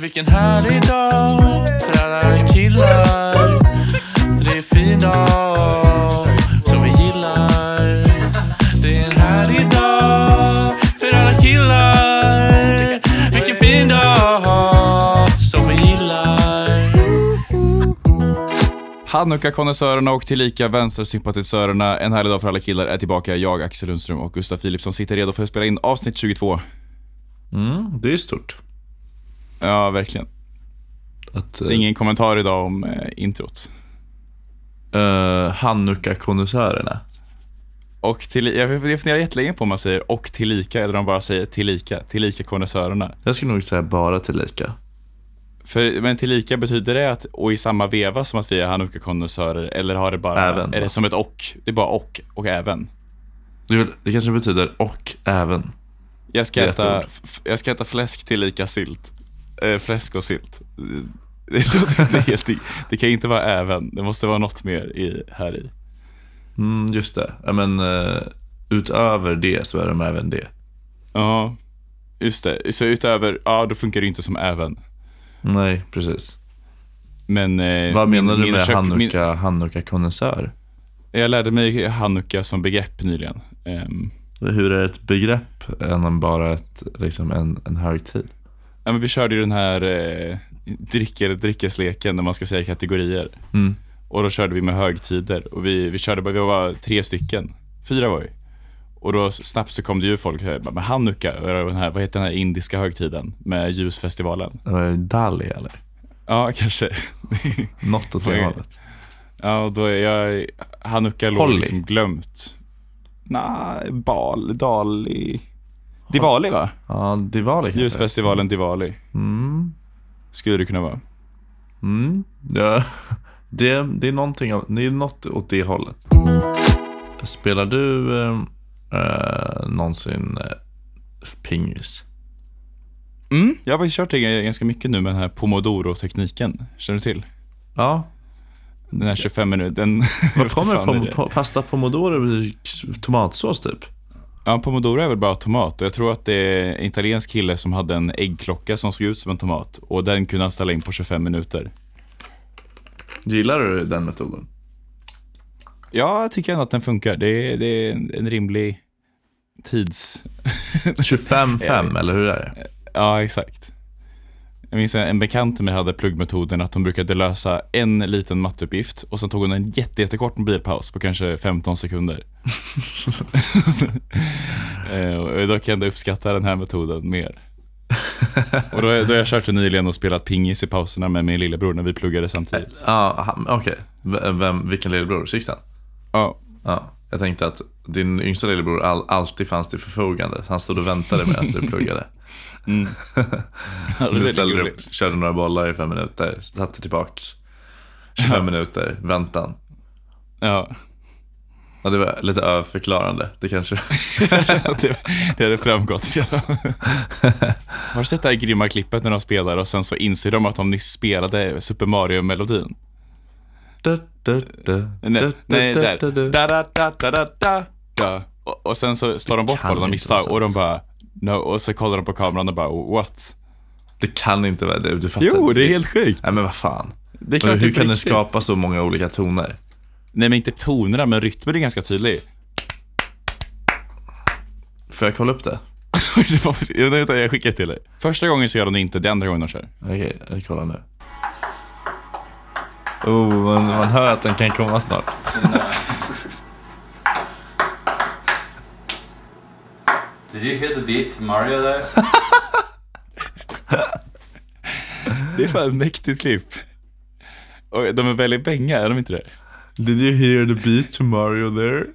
Vilken härlig dag för alla killar. Det är en fin dag som vi gillar. Det är en härlig dag för alla killar. Vilken fin dag som vi gillar. Hanukka-konnässörerna och tillika vänstersympatisörerna, en härlig dag för alla killar är tillbaka. Jag, Axel Lundström och Gustav Philipsson sitter redo för att spela in avsnitt 22. Mm, det är stort. Ja, verkligen. Att, Ingen kommentar idag om eh, introt. uh, Hanukka-konnässörerna. Och till, jag jag funderar jättelänge på om man säger och tillika eller om man bara säger tillika, tillika konnässörerna. Jag skulle nog säga bara till lika. För, men tillika betyder det att, och i samma veva som att vi är hanukka-konnässörer, eller har det bara, Även, är va? det som ett och? Det är bara och, och även. Det, det kanske betyder och även. Jag ska, Det är ett äta, ord. f- jag ska äta fläsk tillika sylt. Eh, fläsk och sylt. Det låter inte helt, det kan inte vara även, det måste vara något mer i, här i. Mm, just det. Ja, men eh, utöver det så är de även det. Ja, just det. Så utöver, ja då funkar det inte som även. Nej, precis. Men, eh, Vad min- menar du min med kök- min- Hanukka, Hanukka-konnässör? Jag lärde mig hanukka som begrepp nyligen. Ehm, Hur är ett begrepp än bara ett, liksom en, en högtid? Ja, men vi körde ju den här eh, dricker, drickesleken när man ska säga kategorier. Mm. Och då körde vi med högtider. Och vi, vi körde bara, vi var tre stycken. Fyra var vi. Och då snabbt så kom det ju folk, här, men hanukka, den här, vad heter den här indiska högtiden med ljusfestivalen? Ju Dali eller? Ja, kanske. Något åt det hållet. Ja, och då är jag, hanukka låg liksom glömt. Nej, bal, dali. Diwali va? Ja, Diwali? Ljusfestivalen Diwali. Mm. Skulle det kunna vara. Mm. Ja. Det, det, är någonting, av- det är något åt det hållet. Spelar du eh, eh, någonsin eh, pingis? Mm, jag har faktiskt kört det ganska mycket nu med den här pomodoro-tekniken. Känner du till? Ja. Den här 25 minuter. Den, Vad kommer pasta pomodoro tomatsås typ? Ja, pomodoro är väl bara tomat och jag tror att det är en italiensk kille som hade en äggklocka som såg ut som en tomat och den kunde han ställa in på 25 minuter. Gillar du den metoden? Ja, jag tycker ändå att den funkar. Det är, det är en, rimlig tids... 25-5 eller hur är det? Ja, exakt. Jag minns en, bekant till mig hade pluggmetoden att hon brukade lösa en liten matteuppgift och sen tog hon en jätte, jättekort mobilpaus på kanske 15 sekunder. Eh, då kan jag ändå uppskatta den här metoden mer. Och då, då har jag kört det nyligen och spelat pingis i pauserna med min lillebror när vi pluggade samtidigt. Ja, han- okej. Vem, vilken lillebror? Sixten? Ja, Ja. Jag tänkte att din yngsta lillebror all, alltid fanns till förfogande. Så han stod och väntade medan du pluggade. Är Du ställde upp, körde några bollar i fem minuter, satte tillbaks 25 minuter, väntan. Ja, Ja, det var lite överförklarande. Det kanske... det, det hade framgått redan. Har du sett det här grymma klippet när de spelar och sen så inser de att de nyss spelade Super Mario-melodin? Nej, nej där. Och, sen så slår de bort bollen av misstag och de bara no, och så kollar de på kameran och bara what? Det kan inte vara det. Du fattar Jo, det är helt sjukt. Nej men vad fan. Det är klart Men hur kan den skapa så många olika toner? Nej men inte tonerna, men rytmen är ganska tydlig. Får jag kolla upp det? var, vänta, jag skickar till dig. Första gången så gör de det inte, det andra gången de kör. Okej, jag kollar nu. Oh, man, man hör att den kan komma snart. Did you hear the beat Mario där? det är fan ett mäktigt klipp. Och de är väldigt bänga, är de inte det? Did you hear the beat to Mario there?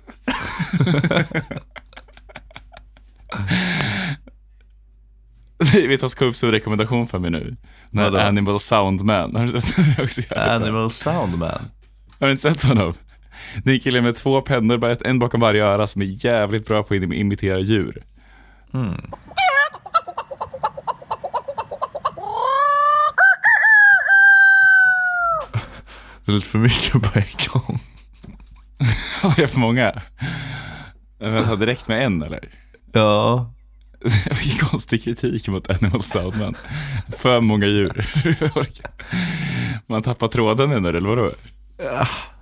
Vet du vad som kom upp som rekommendation för mig nu? Den här Vadå? Animal Soundman. Har du sett den? Också. Animal Soundman. Har du inte sett honom? Det är en kille med två pennor, en bakom varje öra, som är jävligt bra på att im- imitera djur. Det är lite för mycket på en gång. Har jag för många? Jag tar direkt med en eller? Ja. Vilken konstig kritik mot Animal Soundman. För många djur. Man tappar tråden du, eller vadå?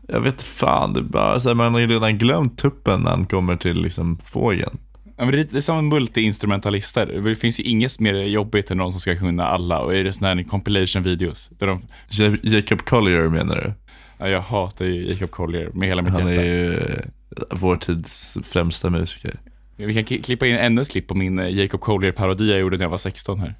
Jag vet fan, det är bara så här, man har ju redan glömt tuppen när han kommer till liksom fågeln. Ja, men det, är, som multi-instrumentalister. Det finns ju inget mer jobbigt än någon som ska kunna alla. Och är det sådana här compilation videos. Där de, Ja- Jacob Collier menar du? ja, jag hatar ju Jacob Collier med hela mitt Han hjärta. är ju eh, vår tids främsta musiker. Vi kan klippa in ännu ett klipp på min eh, Jacob Collier-parodi jag gjorde när jag var 16 här.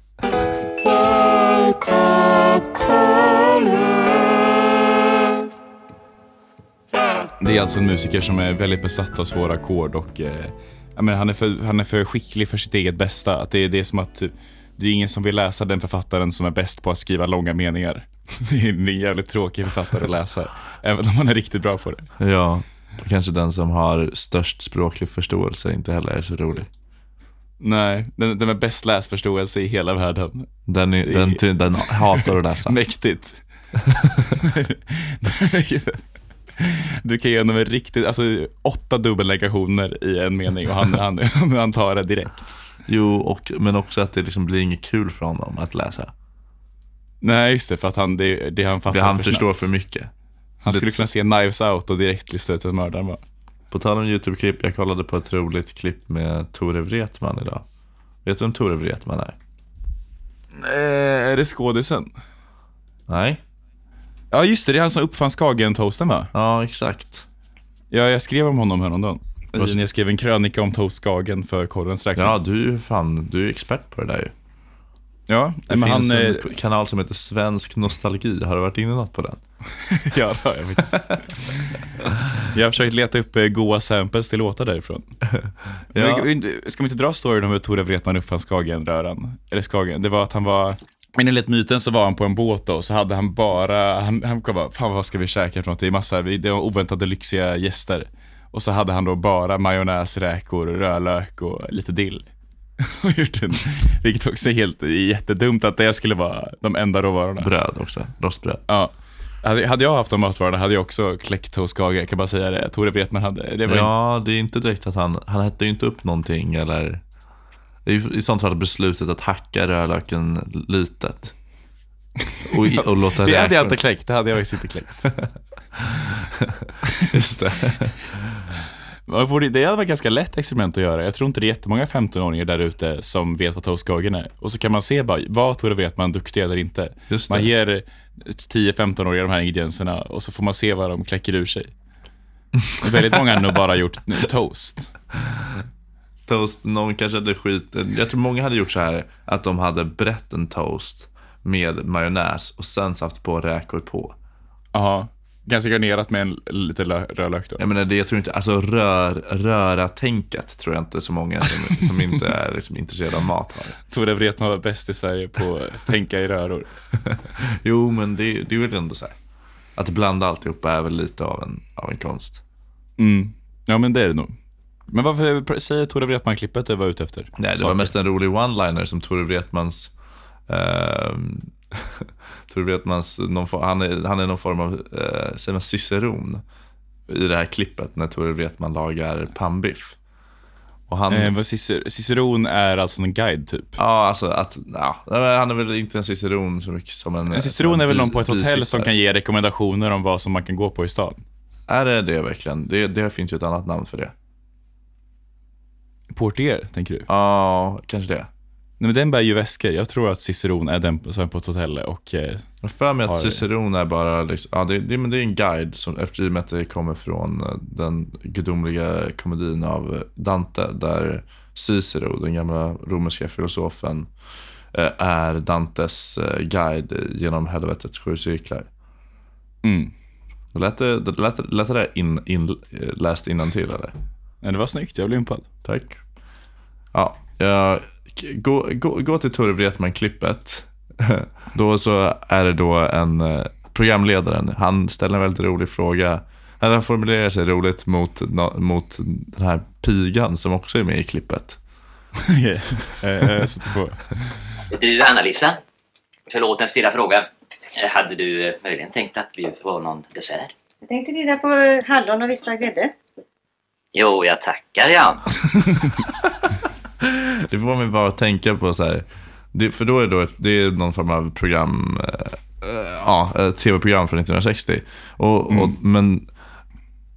Det är alltså en musiker som är väldigt besatt av svåra ackord och eh, jag menar, han, är för, han är för skicklig för sitt eget bästa. Att det, det är som att det är ingen som vill läsa den författaren som är bäst på att skriva långa meningar. Det är en jävligt tråkig författare att läsa, även om man är riktigt bra på det. Ja, kanske den som har störst språklig förståelse inte heller är så rolig. Nej, den, den med bäst läsförståelse i hela världen. Den, är, den, den hatar att läsa. Mäktigt. Du kan ge honom en riktigt, alltså åtta dubbelnegationer i en mening och han, han, han tar det direkt. Jo, och, men också att det liksom blir inget kul för honom att läsa. Nej, just det, för att han, det, det han fattar För han för förstår snabbt. för mycket. Han skulle kunna se Knives Out och direkt lista ut vem mördaren var. På tal om YouTube-klipp, jag kollade på ett roligt klipp med Tore Wretman idag. Vet du vem Tore Wretman är? Eh, är det skådisen? Nej? Ja, just det, det är han som uppfann Skagen-toasten va? Ja, exakt. Ja, jag skrev om honom häromdagen. Vad- Jag skrev en krönika om Toast Skagen för korrens räkning. Ja, du är ju fan, du är expert på det där ju. ja Det men finns han... en eh, kanal som heter Svensk Nostalgi. Har du varit inne något på den? Ja, det har jag faktiskt. jag har försökt leta upp eh, goa samples till låtar därifrån. Ja. Men, Ska vi inte dra storyn om hur Tore Wretman uppfann Skagenröran? Eller Skagen, det var att han var men enligt myten så var han på en båt då, så hade han bara, han, han kom bara, fan vad ska vi käka för något? Det är massa, det var oväntade lyxiga gäster. Och så hade han då bara majonnäs, räkor, rödlök och lite dill. Och gjort en, vilket också är helt jättedumt att det skulle vara de enda råvarorna. Bröd också, rostbröd. Ja. Hade, jag haft de matvarorna hade jag också kläckt Skage, jag kan bara säga det. Tore Wretman hade. Det var Ja, det är inte direkt att han, han hette ju inte upp någonting eller det är ju i sånt fall beslutet att hacka rödlöken litet. Och, i- och låta det hade jag inte kläckt, det hade jag faktiskt inte kläckt. Just det. Man Det hade varit ganska lätt experiment att göra. Jag tror inte det är jättemånga 15-åringar där ute som vet vad toast Skagen är. Och så kan man se bara, vad Tore Wretman duktig eller inte. Man ger 10-15-åringar de här ingredienserna och så får man se vad de kläcker ur sig. Väldigt många har nog bara gjort toast. Toast, någon kanske hade skit. Jag tror många hade gjort så här att de hade brett en toast med majonnäs och sen satt på räkor på. Jaha. Ganska garnerat med en lite lö- rödlök då. Jag menar det, jag tror inte, alltså rör, röra-tänket tror jag inte så många som, som inte är liksom, intresserade av mat har. Tore Wretman var bäst i Sverige på att tänka i röror. Jo, men det, det är väl ändå så här. Att blanda alltihopa är väl lite av en, av en konst. Mm. Ja, men det är det nog. Men varför säger Tore Wretman-klippet du var ute efter? Nej, det Saker. var mest en rolig one-liner som Tore Wretmans eh, Tore Wretmans, någon, han, är, han är någon form av, eh, säger man ciceron i det här klippet när Tore Wretman lagar pannbiff. Och han, Eh, Ciceron är alltså en guide typ. ja alltså att, ja, han är väl inte en ciceron så mycket som en En ciceron är väl någon på ett hotell som kan ge rekommendationer om vad som man kan gå på i stan. Är det det verkligen? Det, det finns ju ett annat namn för det. Portier, tänker du? Ja, kanske det. Nej, men den bär ju väskor. Jag tror att Ciceron är den som är på ett hotell och... Eh, Jag för mig att. Ciceron är bara, liksom, ja, det, det, men det är en guide som, med att det kommer från eh, den gudomliga komedin av eh, Dante, där Cicero, den gamla romerska filosofen, eh, är Dantes guide genom helvetets sju cirklar. mm. Lät det, lät, lät det där in, in, läst innantill eller? Nej, det var snyggt, jag blev impad. Tack. Ja, jag, gå, gå, gå till Tore Wretman-klippet. Då så är det då en eh, programledaren, han ställer en väldigt rolig fråga. Eller han formulerar sig roligt mot, mot den här pigan som också är med i klippet. Okej, eh, jag sätter på. Du, Anna-Lisa. Förlåt en stilla fråga. Eh, Hade du eh, möjligen tänkt att bjuda på någon dessert? Jag tänkte bjuda på hallon och vispad grädde. Jo, jag tackar ja. Det får mig bara att tänka på så här. Det, för då är det, då ett, det är någon form av program, ja, ett tv-program från 1960. Och, och, men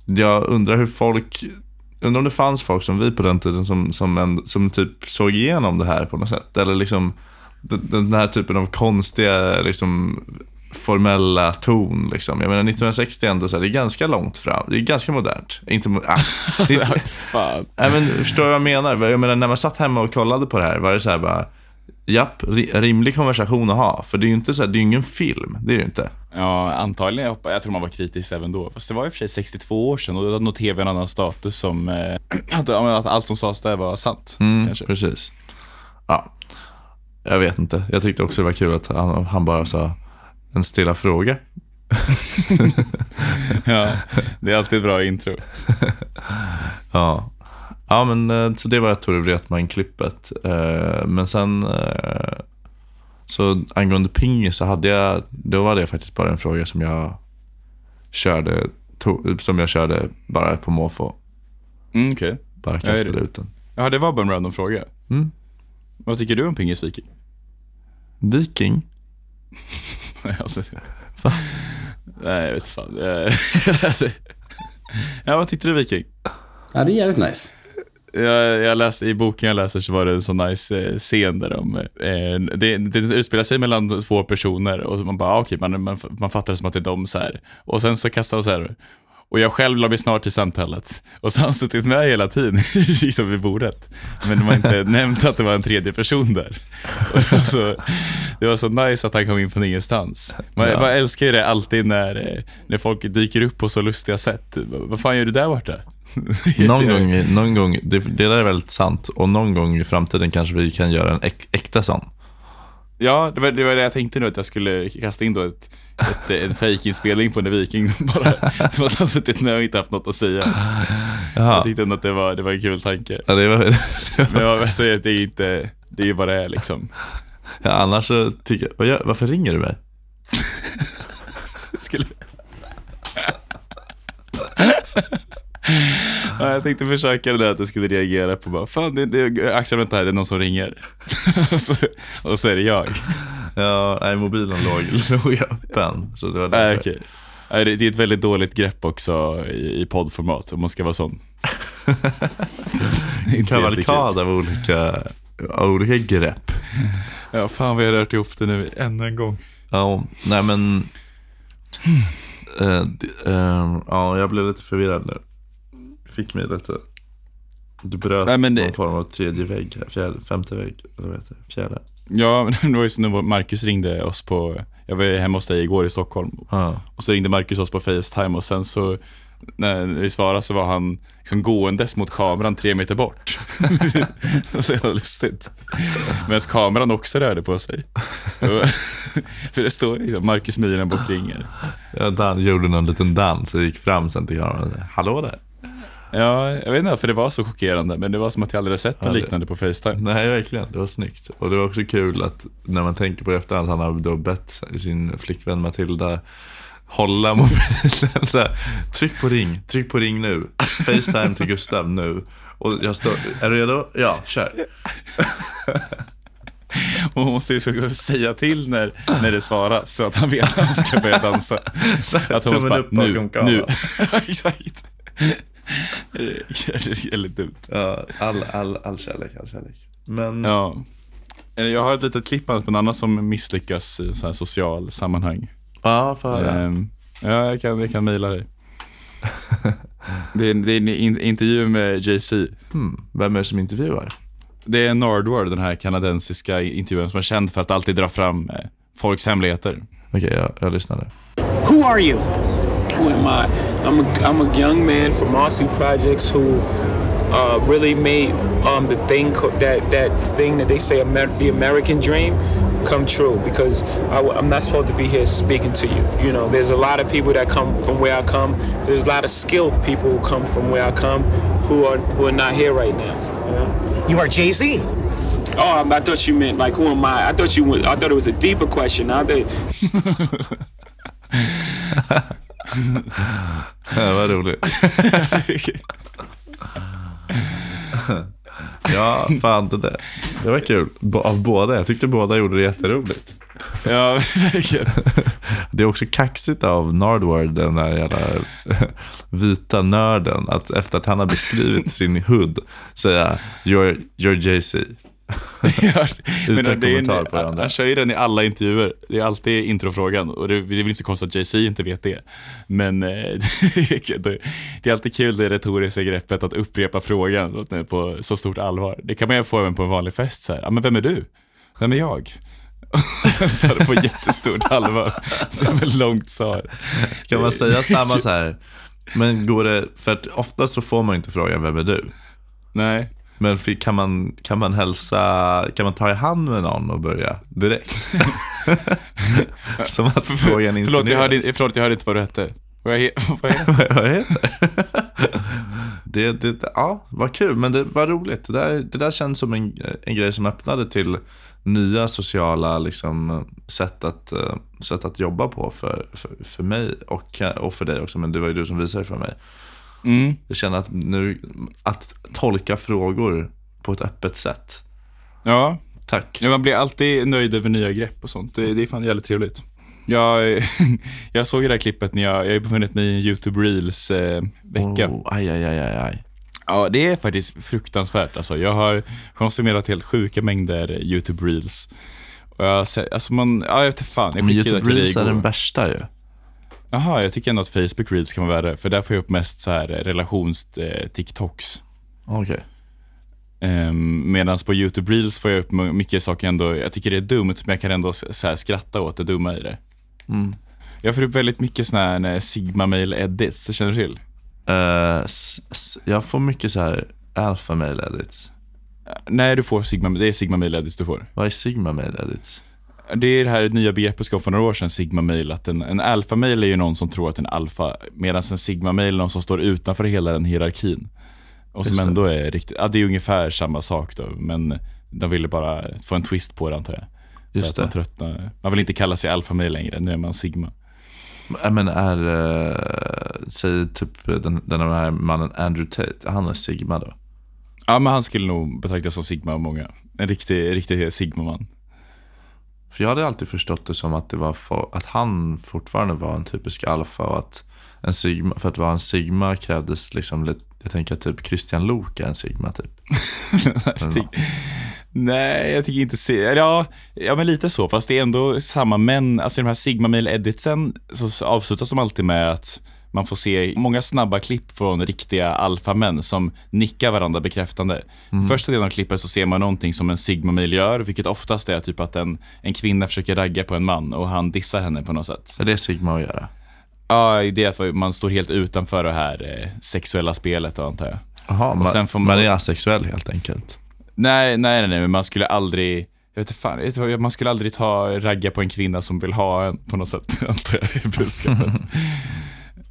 jag undrar hur folk, undrar om det fanns folk som vi på den tiden som, som, en, som typ såg igenom det här på något sätt. Eller liksom den, den här typen av konstiga, liksom formella ton. Liksom. Jag menar 1960 är ändå så här, det är ganska långt fram. Det är ganska modernt. Inte, mo- ah, det är inte, Fan. Nej, men förstår du vad jag menar? Jag menar när man satt hemma och kollade på det här var det så här bara Japp, ri- rimlig konversation att ha. För det är ju inte så här, det är ingen film. Det är det ju inte. Ja, antagligen. Jag, jag tror man var kritisk även då. Fast det var i och för sig 62 år sedan och då hade nog tv en annan status som eh, att, att allt som sades där var sant. Mm, Kanske. precis. Ja, jag vet inte. Jag tyckte också det var kul att han, han bara sa en stilla fråga. Ja, det är alltid ett bra intro. Ja, ja men eh, så det var Tore Wretman-klippet. Eh, Men sen, eh, så angående pingis så hade jag, då var det faktiskt bara en fråga som jag körde, to- som jag körde bara på måfå. Mm, Okej. Bara Ja, kastade det- ut den. Ja, det var bara en random fråga. Mm. Vad tycker du om Pingis Viking? Viking? Nej, alltså- Nej, jag vet fan. Alltså- ja, vad tyckte du Viking? Ja, det är jävligt nice. Jag, jag läste, I boken jag läser så var det en sån nice eh, scen där de, eh, det, det utspelar sig mellan två personer och man bara, ah, okej, man, man, man fattar det som att det är de så här. Och sen så kastar de så här, och jag själv la mig snart till samtalet. Och så har han suttit med hela tiden, liksom vid bordet. Men de har inte nämnt att det var en tredje person där. Och det, var så, det var så nice att han kom in från ingenstans. Man, Ja. man älskar ju det alltid när, när folk dyker upp på så lustiga sätt. Vad vad fan gör du där borta? Någon gång, någon gång det, det där är väldigt sant. Och någon gång i framtiden kanske vi kan göra en äk, äkta sån. Ja, det var, det var det jag tänkte nu, att jag skulle kasta in då ett, ett, en fejkinspelning på en viking bara. Som att han suttit med och inte haft något att säga. Jag Jaha. tyckte ändå att det var, det var en kul tanke. Ja, det var, det var, Men jag säger att det är inte, det är ju vad det är liksom. ja, annars så tycker jag, vad gör, varför ringer du mig? Skulle... Ja, jag tänkte försöka det där att du skulle reagera på bara, fan det, det, Axel vänta här, det är någon som ringer. och, så, och så är det jag. Ja, nej, mobilen låg, låg öppen. Så det var Nej, okej. Nej, det det är ett väldigt dåligt grepp också i, i poddformat om man ska vara sån. Kavalkad av olika, av olika grepp. Ja, fan vi har rört ihop det nu ännu en gång. Ja, nej men. D- eh, ja, jag blev lite förvirrad nu. Fick mig lite. Du bröt Nej, men det- någon form av tredje vägg, fjärde, femte vägg, eller vad heter det? Fjärde. Ja, men det var ju så när Marcus ringde oss på, jag var hemma hos dig igår i Stockholm. Ja. Och så ringde Marcus oss på Facetime och sen så när vi svarade så var han liksom gåendes mot kameran tre meter bort. så jävla lustigt. Medan kameran också rörde på sig. För det står liksom Marcus Myrnbom ringer. Jag dan- gjorde någon liten dans och gick fram sen till kameran och sa, Hallå där. Ja, jag vet inte för det var så chockerande, men det var som att jag aldrig sett något liknande på Facetime. Nej, verkligen. Det var snyggt. Och det var också kul att när man tänker på det efterhand, han har då bett sin flickvän Matilda hålla mobilen så här, tryck på ring, tryck på ring nu. Facetime till Gustav nu. Och jag står, är du redo? Ja, kör. Och hon måste ju säga till när, när det svaras så att han vet att han ska börja dansa. Att hon måste bara, upp nu, nu. Exakt. Det är väldigt dumt. Ja, all, all, all kärlek, all kärlek. Men Ja. Eh, Jag har ett litet klipp på en annan som misslyckas i så här social sammanhang. ja, för höra. Ehm, ja, jag kan, jag kan mejla dig. Det är, det är en in, intervju med Jay-Z. Hmm, vem är det som intervjuar? Det är Nardwar, den här kanadensiska intervjun som är känd för att alltid dra fram eh, folks hemligheter. Okej, jag, jag lyssnade. Who are you? Who am I? I'm a, I'm a young man from Marcy Projects who uh, really made um, the thing co- that that thing that they say Amer- the American dream come true. Because I, am not supposed to be here speaking to you. You know, there's a lot of people that come from where I come. There's a lot of skilled people who come from where I come who are who are not here right now. You know? You are Jay Z. Oh, I, I thought you meant like who am I? I thought you went, I thought it was a deeper question. I thought, Ja, vad roligt. Ja, fan det där. Det var kul. Av båda. Jag tyckte båda gjorde det jätteroligt. Ja, verkligen. Det är också kaxigt av Nardward, den där jävla vita nörden, att efter att han har beskrivit sin hood säga you're, you're Jay-Z. Ja, men det en, på där. Han kör ju den i alla intervjuer. Det är alltid introfrågan och det, det är väl inte så konstigt att Jay-Z inte vet det. Men eh, det, det är alltid kul det retoriska greppet att upprepa frågan på så stort allvar. Det kan man ju få även på en vanlig fest så här. Ja, men vem är du? Vem är jag? Och sen tar det på jättestort allvar. Som ett långt svar. Kan man säga samma så här, men går det, för att ofta så får man inte frågan vem är du? Nej. Men kan man, kan man hälsa, kan man ta i hand med någon och börja direkt? Som att frågan Förlåt jag, hörde, insinueras. förlåt, jag hörde inte vad du hette. Vad är, vad Vad heter det? det, det? Ja, vad kul, men det var roligt. Det där, det där känns som en, en grej som öppnade till nya sociala liksom, sätt, att, eh, sätt att jobba på för, för, för mig och, och för dig också. Men det var ju du som visade det för mig. Mm. Jag känner att nu, att tolka frågor på ett öppet sätt. Ja, Tack. Ja, man blir alltid nöjd över nya grepp och sånt. Det, det är fan jävligt trevligt. Jag, jag såg det där klippet när jag, jag har befunnit mig i en YouTube Reels eh. Oh, aj, aj, aj, aj. Ja, det är faktiskt fruktansvärt. Alltså, jag har konsumerat helt sjuka mängder YouTube Reels. Och jag, alltså man, ja, jag vet fan. Jag Men YouTube Reels är den värsta ju. Jaha, jag tycker ändå att Facebook Reels kan vara värre. För där får jag upp mest så här relations-TikToks. Okej. Um, Medan på YouTube Reels får jag upp mycket saker ändå, jag tycker det är dumt, men jag kan ändå så skratta åt det dumma i det. Mm. Jag får upp väldigt mycket sådana här eh, Sigma Mail Edits, känner du till? Eh, s- jag får mycket så här alpha mail edits. Nej, du får Sigma, det är Sigma Mail Edits du får. Vad är sigma mail edits? Det är det här nya begreppet som kom för några år sedan, Sigma Mail, att en, en alfa-mail är ju någon som tror att en alfa, medan en Sigma Mail är någon som står utanför hela den hierarkin. Och som det. ändå är riktigt, ja det är ungefär samma sak då, men de ville bara få en twist på det antar jag. Just att man det. tröttnar. Man vill inte kalla sig alfa-mail längre, nu är man Sigma. Men är, uh, säg typ den, den här mannen Andrew Tate, han är sigma då? Ja, men han skulle nog betraktas som Sigma av många. En riktig, riktig Sigma-man. För jag hade alltid förstått det som att, det var för, att han fortfarande var en typisk alfa och att en sigma, för att vara en sigma krävdes liksom lite, jag tänker att typ Christian Lok är en sigma typ. Nej, jag tycker inte se. Ja, ja, men lite så. Fast det är ändå samma. Men alltså i de här Sigma Mail Editsen så avslutas de alltid med att man får se många snabba klipp från riktiga alfamän som nickar varandra bekräftande. Första delen av klippet så ser man någonting som en Sigma Mail gör, vilket oftast är typ att en, en kvinna försöker ragga på en man och han dissar henne på något sätt. Är det sigma att göra? Ja, det är att man står helt utanför det här eh, sexuella spelet antar jag. Jaha, man, man man- är asexuell helt enkelt. Nej, nej, nej, nej, men man skulle aldrig, jag vet fan, jag vet inte vad- man skulle aldrig ta ragga på en kvinna som vill ha en på något sätt, antar jag i budskapet.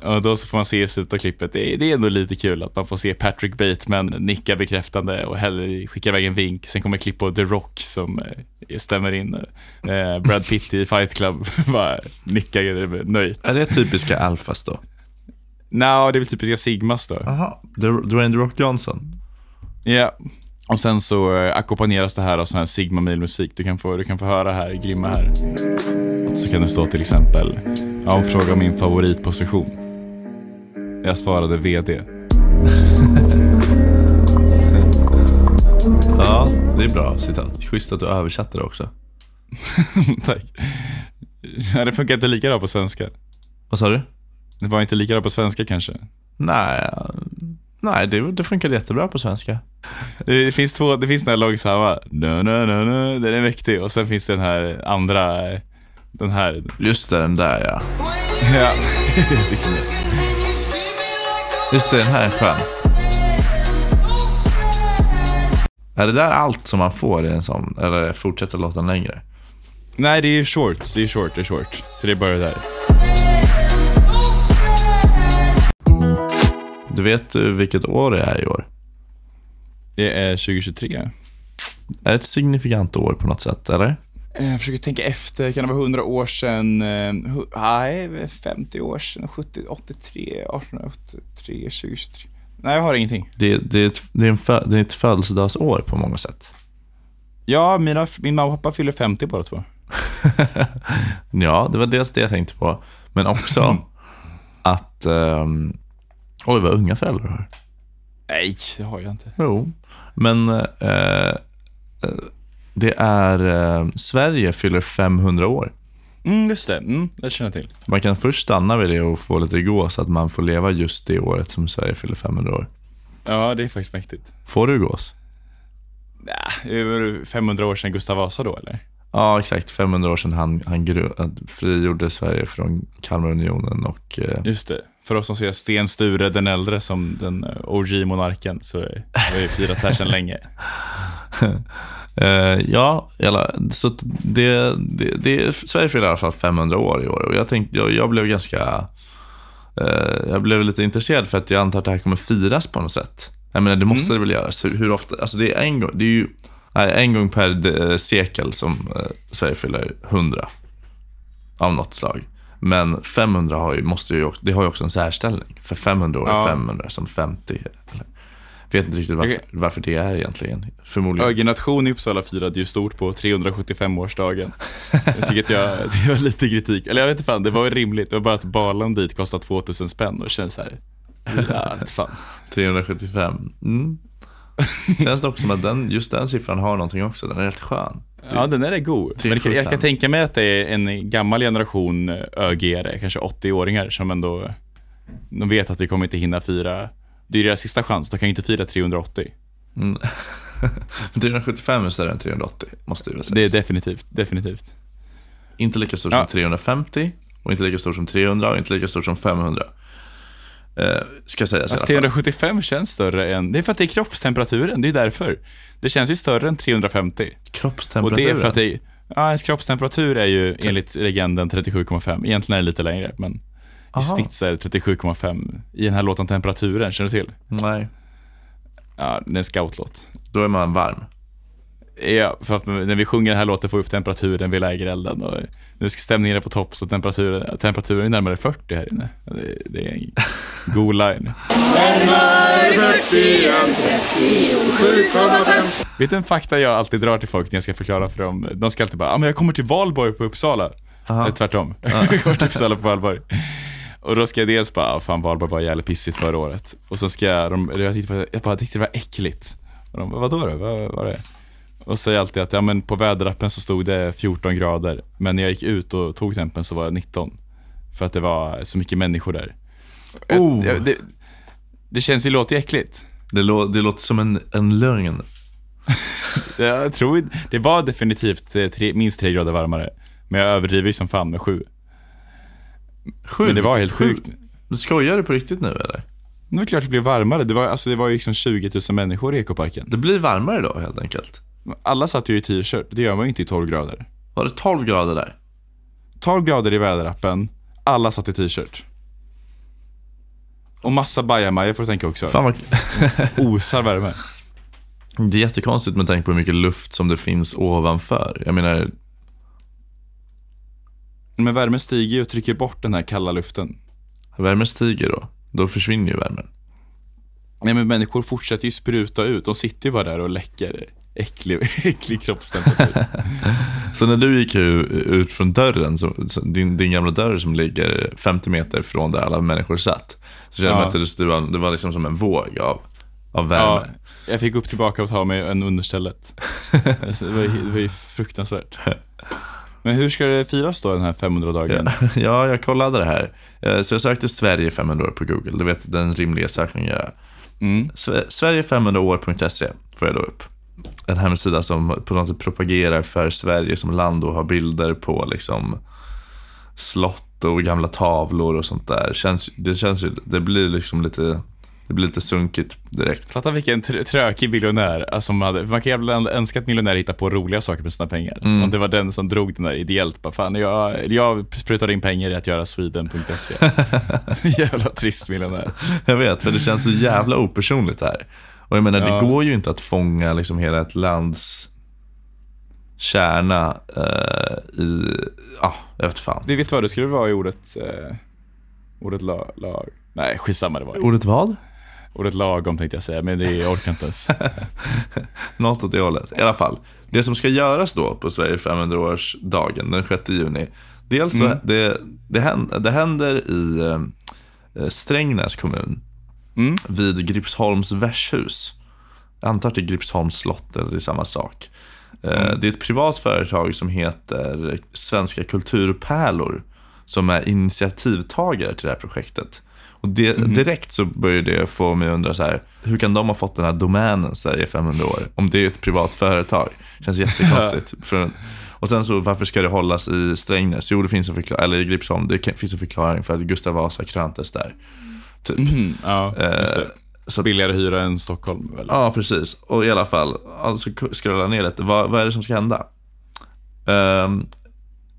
Och då så får man se i slutet av klippet, det är, det är ändå lite kul att man får se Patrick Bateman nicka bekräftande och heller skicka iväg en vink. Sen kommer klipp på The Rock som eh, stämmer in. Eh, Brad Pitt i Fight Club bara nickar nöjt. Är det typiska alfas då? Nja, det är väl typiska Sigmas då. Jaha, Dwayne The Rock Johnson. Ja, och sen så eh, ackompanjeras det här av sån här Sigma Mail musik. Du kan få, du kan få höra här, grymma här. Så kan det stå till exempel, ja, hon frågar min favoritposition. Jag svarade VD. Ja, det är bra citat. Schysst att du översatte det också. Tack. Ja, det funkar inte lika bra på svenska. Vad sa du? Det var inte lika bra på svenska kanske. Nej, nej det, det funkar jättebra på svenska. Det, finns två, det finns den här långsamma, no, no, no, no, den är mäktig. Och sen finns det den här andra, den här, Just det, den där ja. ja. Just det, den här är skön. Är det där allt som man får i en sån? Eller fortsätter låten längre? Nej, det är short, det är short, det är short. Så det är bara det där. Du vet eh, vilket år det är i år? Det är 2023. Är det ett signifikant år på något sätt, eller? Eh, Jag försöker tänka efter, kan det vara 100 år sedan? eh, Nej, 50 år sedan, 70, 83, 1883, 2023. Nej, jag har ingenting. Det, det, är, ett, det, är, en fö, det är ett födelsedagsår på många sätt. Ja, mina, min mamma och pappa fyller 50 båda två. Ja, det var dels det jag tänkte på. Men också att... Um, oj, vad unga föräldrar du har. Nej, det har jag inte. Jo, men eh, eh, det är... Eh, Sverige fyller 500 år. Mm, just det. Mm, det känner jag till. Man kan först stanna vid det och få lite gås så att man får leva just det året som Sverige fyller 500 år. Ja, det är faktiskt mäktigt. Får du gås? Ja, det var 500 år sedan Gustav Vasa då, eller? Ja, exakt. 500 år sedan han, han gru- frigjorde Sverige från Kalmarunionen och eh, Just det. För oss som ser Sten Sture den äldre som den eh, OG-monarken så har vi firat det här sedan länge. Eh, ja, jävla, så det, det, det, Sverige fyller i alla fall 500 år i år och jag tänkte, jag, jag blev ganska, eh, jag blev lite intresserad för att jag antar att det här kommer firas på något sätt. Jag menar, det måste det väl göras. Hur, hur ofta, alltså det är en gång, det är ju nej, en gång per de, sekel som eh, Sverige fyller 100 av något slag. Men 500 har ju, måste ju, det har ju också en särställning. För 500 år är Ja. 500 som 50. Eller, vet inte riktigt varför, varför det är egentligen. Förmodligen. ÖG Nation i Uppsala firade ju stort på 375-årsdagen. Vilket jag, det var lite kritik. Eller jag vet inte fan, det var ju rimligt. Det var bara att balen dit kostade 2000 spänn och känns så här. Ja, fan. 375. Mm. Känns det också som att den, just den siffran har någonting också. Den är rätt skön. Ja, den är god. Men jag, jag kan tänka mig att det är en gammal generation ÖG-are, kanske 80-åringar, som ändå de vet att vi kommer inte hinna fira. Det är deras sista chans, de kan ju inte fira 380. Mm. 375 är större än 380, måste väl säga. Det är definitivt, definitivt. Inte lika stort Ja. som 350 och inte lika stort som 300 och inte lika stort som 500. Eh, ska sägas Alltså, i alla fall. 375 känns större än, det är för att det är kroppstemperaturen, det är därför. Det känns ju större än 350. Och Kroppstemperaturen. det är för att det är, ja, ens kroppstemperatur är ju enligt legenden 37,5. Egentligen är det lite längre, men Aha. är det 37,5 i den här låten Temperaturen, känner du till? Nej, Ja, det är en scoutlåt. då är man varm. Ja, för att när vi sjunger den här låten får vi upp temperaturen vid lägerelden och nu ska stämningen är på topp så temperaturen, temperaturen är närmare 40 här inne. Det, det är en god line. Vet du en fakta jag alltid drar till folk när jag ska förklara för dem? De ska alltid bara, ah, men jag kommer till Valborg på Uppsala. Eller tvärtom. jag kommer till Uppsala på Valborg. Och då ska jag dels bara, ah, fan Valborg var jävligt pissigt förra året. Och så ska jag, de, jag, tyckte, jag bara tyckte det var äckligt. Och de bara, vadå då? Vad var det? Och säger alltid att ja, men på väderappen så stod det 14 grader. Men när jag gick ut och tog tempen så var det 19. För att det var så mycket människor där. Oh. Jag- Det, det känns ju låter äckligt. Det, lå- det låter som en, en lögn. Jag tror det var definitivt tre, minst tre grader varmare. Men jag överdriver ju som fan med sju. Sju, Men det var helt sju. sjukt. Skojar du på riktigt nu eller? Det var klart det blev varmare. Det var, alltså, det var ju liksom 20 000 människor i ekoparken. Det blir varmare då helt enkelt. Alla satt ju i t-shirt. Det gör man ju inte i 12 grader. Var det 12 grader där? 12 grader i väderappen. Alla satt i t-shirt. Och massa bajamajor får du tänka också. Fan vad... Osar värme. Det är jättekonstigt med tanke på hur mycket luft som det finns ovanför. Jag menar, Men värmen stiger och trycker bort den här kalla luften. värmen stiger då. Då försvinner ju värmen. Nej men människor fortsätter ju spruta ut. De sitter ju bara där och läcker äcklig, äcklig kroppstemperatur. Så när du gick ut från dörren, så, din, din gamla dörr som ligger 50 meter från där alla människor satt. Så kände Ja. man att det, var, liksom som en våg av, av ja, värme. jag fick upp tillbaka och ta mig en understället. Det, var, det var ju fruktansvärt. Men hur ska det firas då den här 500-dagen? Ja, jag kollade det här. Eh, Så jag sökte Sverige 500 år på Google. Du vet den rimliga sökningen jag gör. Mm. Sverige500år.se får jag då upp. En hemsida som på något sätt propagerar för Sverige som land och har bilder på liksom slott och gamla tavlor och sånt där. Känns, det känns ju, det blir liksom lite, det blir lite sunkigt direkt. Fatta vilken tr- trökig miljonär. Alltså, man, hade, man kan jävla önska att miljonärer hittar på roliga saker med sina pengar. Mm. Om det var den som drog den där ideellt. Bara, fan, jag, jag sprutar in pengar i att göra sweden.se. jävla trist miljonär. Jag vet, för det känns så jävla opersonligt här. Och jag menar, Ja. det går ju inte att fånga liksom hela ett lands kärna eh, i, ja, jag vet fan. Du vet vad det skulle vara i ordet, eh, ordet la, lag? Nej, skitsamma det var. Ordet vad? Ordet lagom tänkte jag säga, men det orkar inte ens. Något åt det hållet. I alla fall. Det som ska göras då på Sverige 500-årsdagen den 6 juni. Dels så det, det, händer, det händer i eh, Strängnäs kommun. Mm. Vid Gripsholms värdshus. Jag antar att det är Gripsholms slott eller det är samma sak. Eh, Det är ett privat företag som heter Svenska Kulturpärlor. Som är initiativtagare till det här projektet. Och det, direkt så börjar det få mig att undra så här, hur kan de ha fått den här domänen Sverige 500 år? Om det är ett privat företag. Känns jättekonstigt. För, och sen så varför ska det hållas i Strängnäs? Jo, det finns en förklaring, eller i Gripsholm, det finns en förklaring för att Gustav Vasa kröntes där. Typ. Mm, ja, just det. Eh, så Billigare hyra än Stockholm väl? Ja, precis. Och i alla fall, alltså scrolla ner lite. Vad, vad är det som ska hända? Ehm,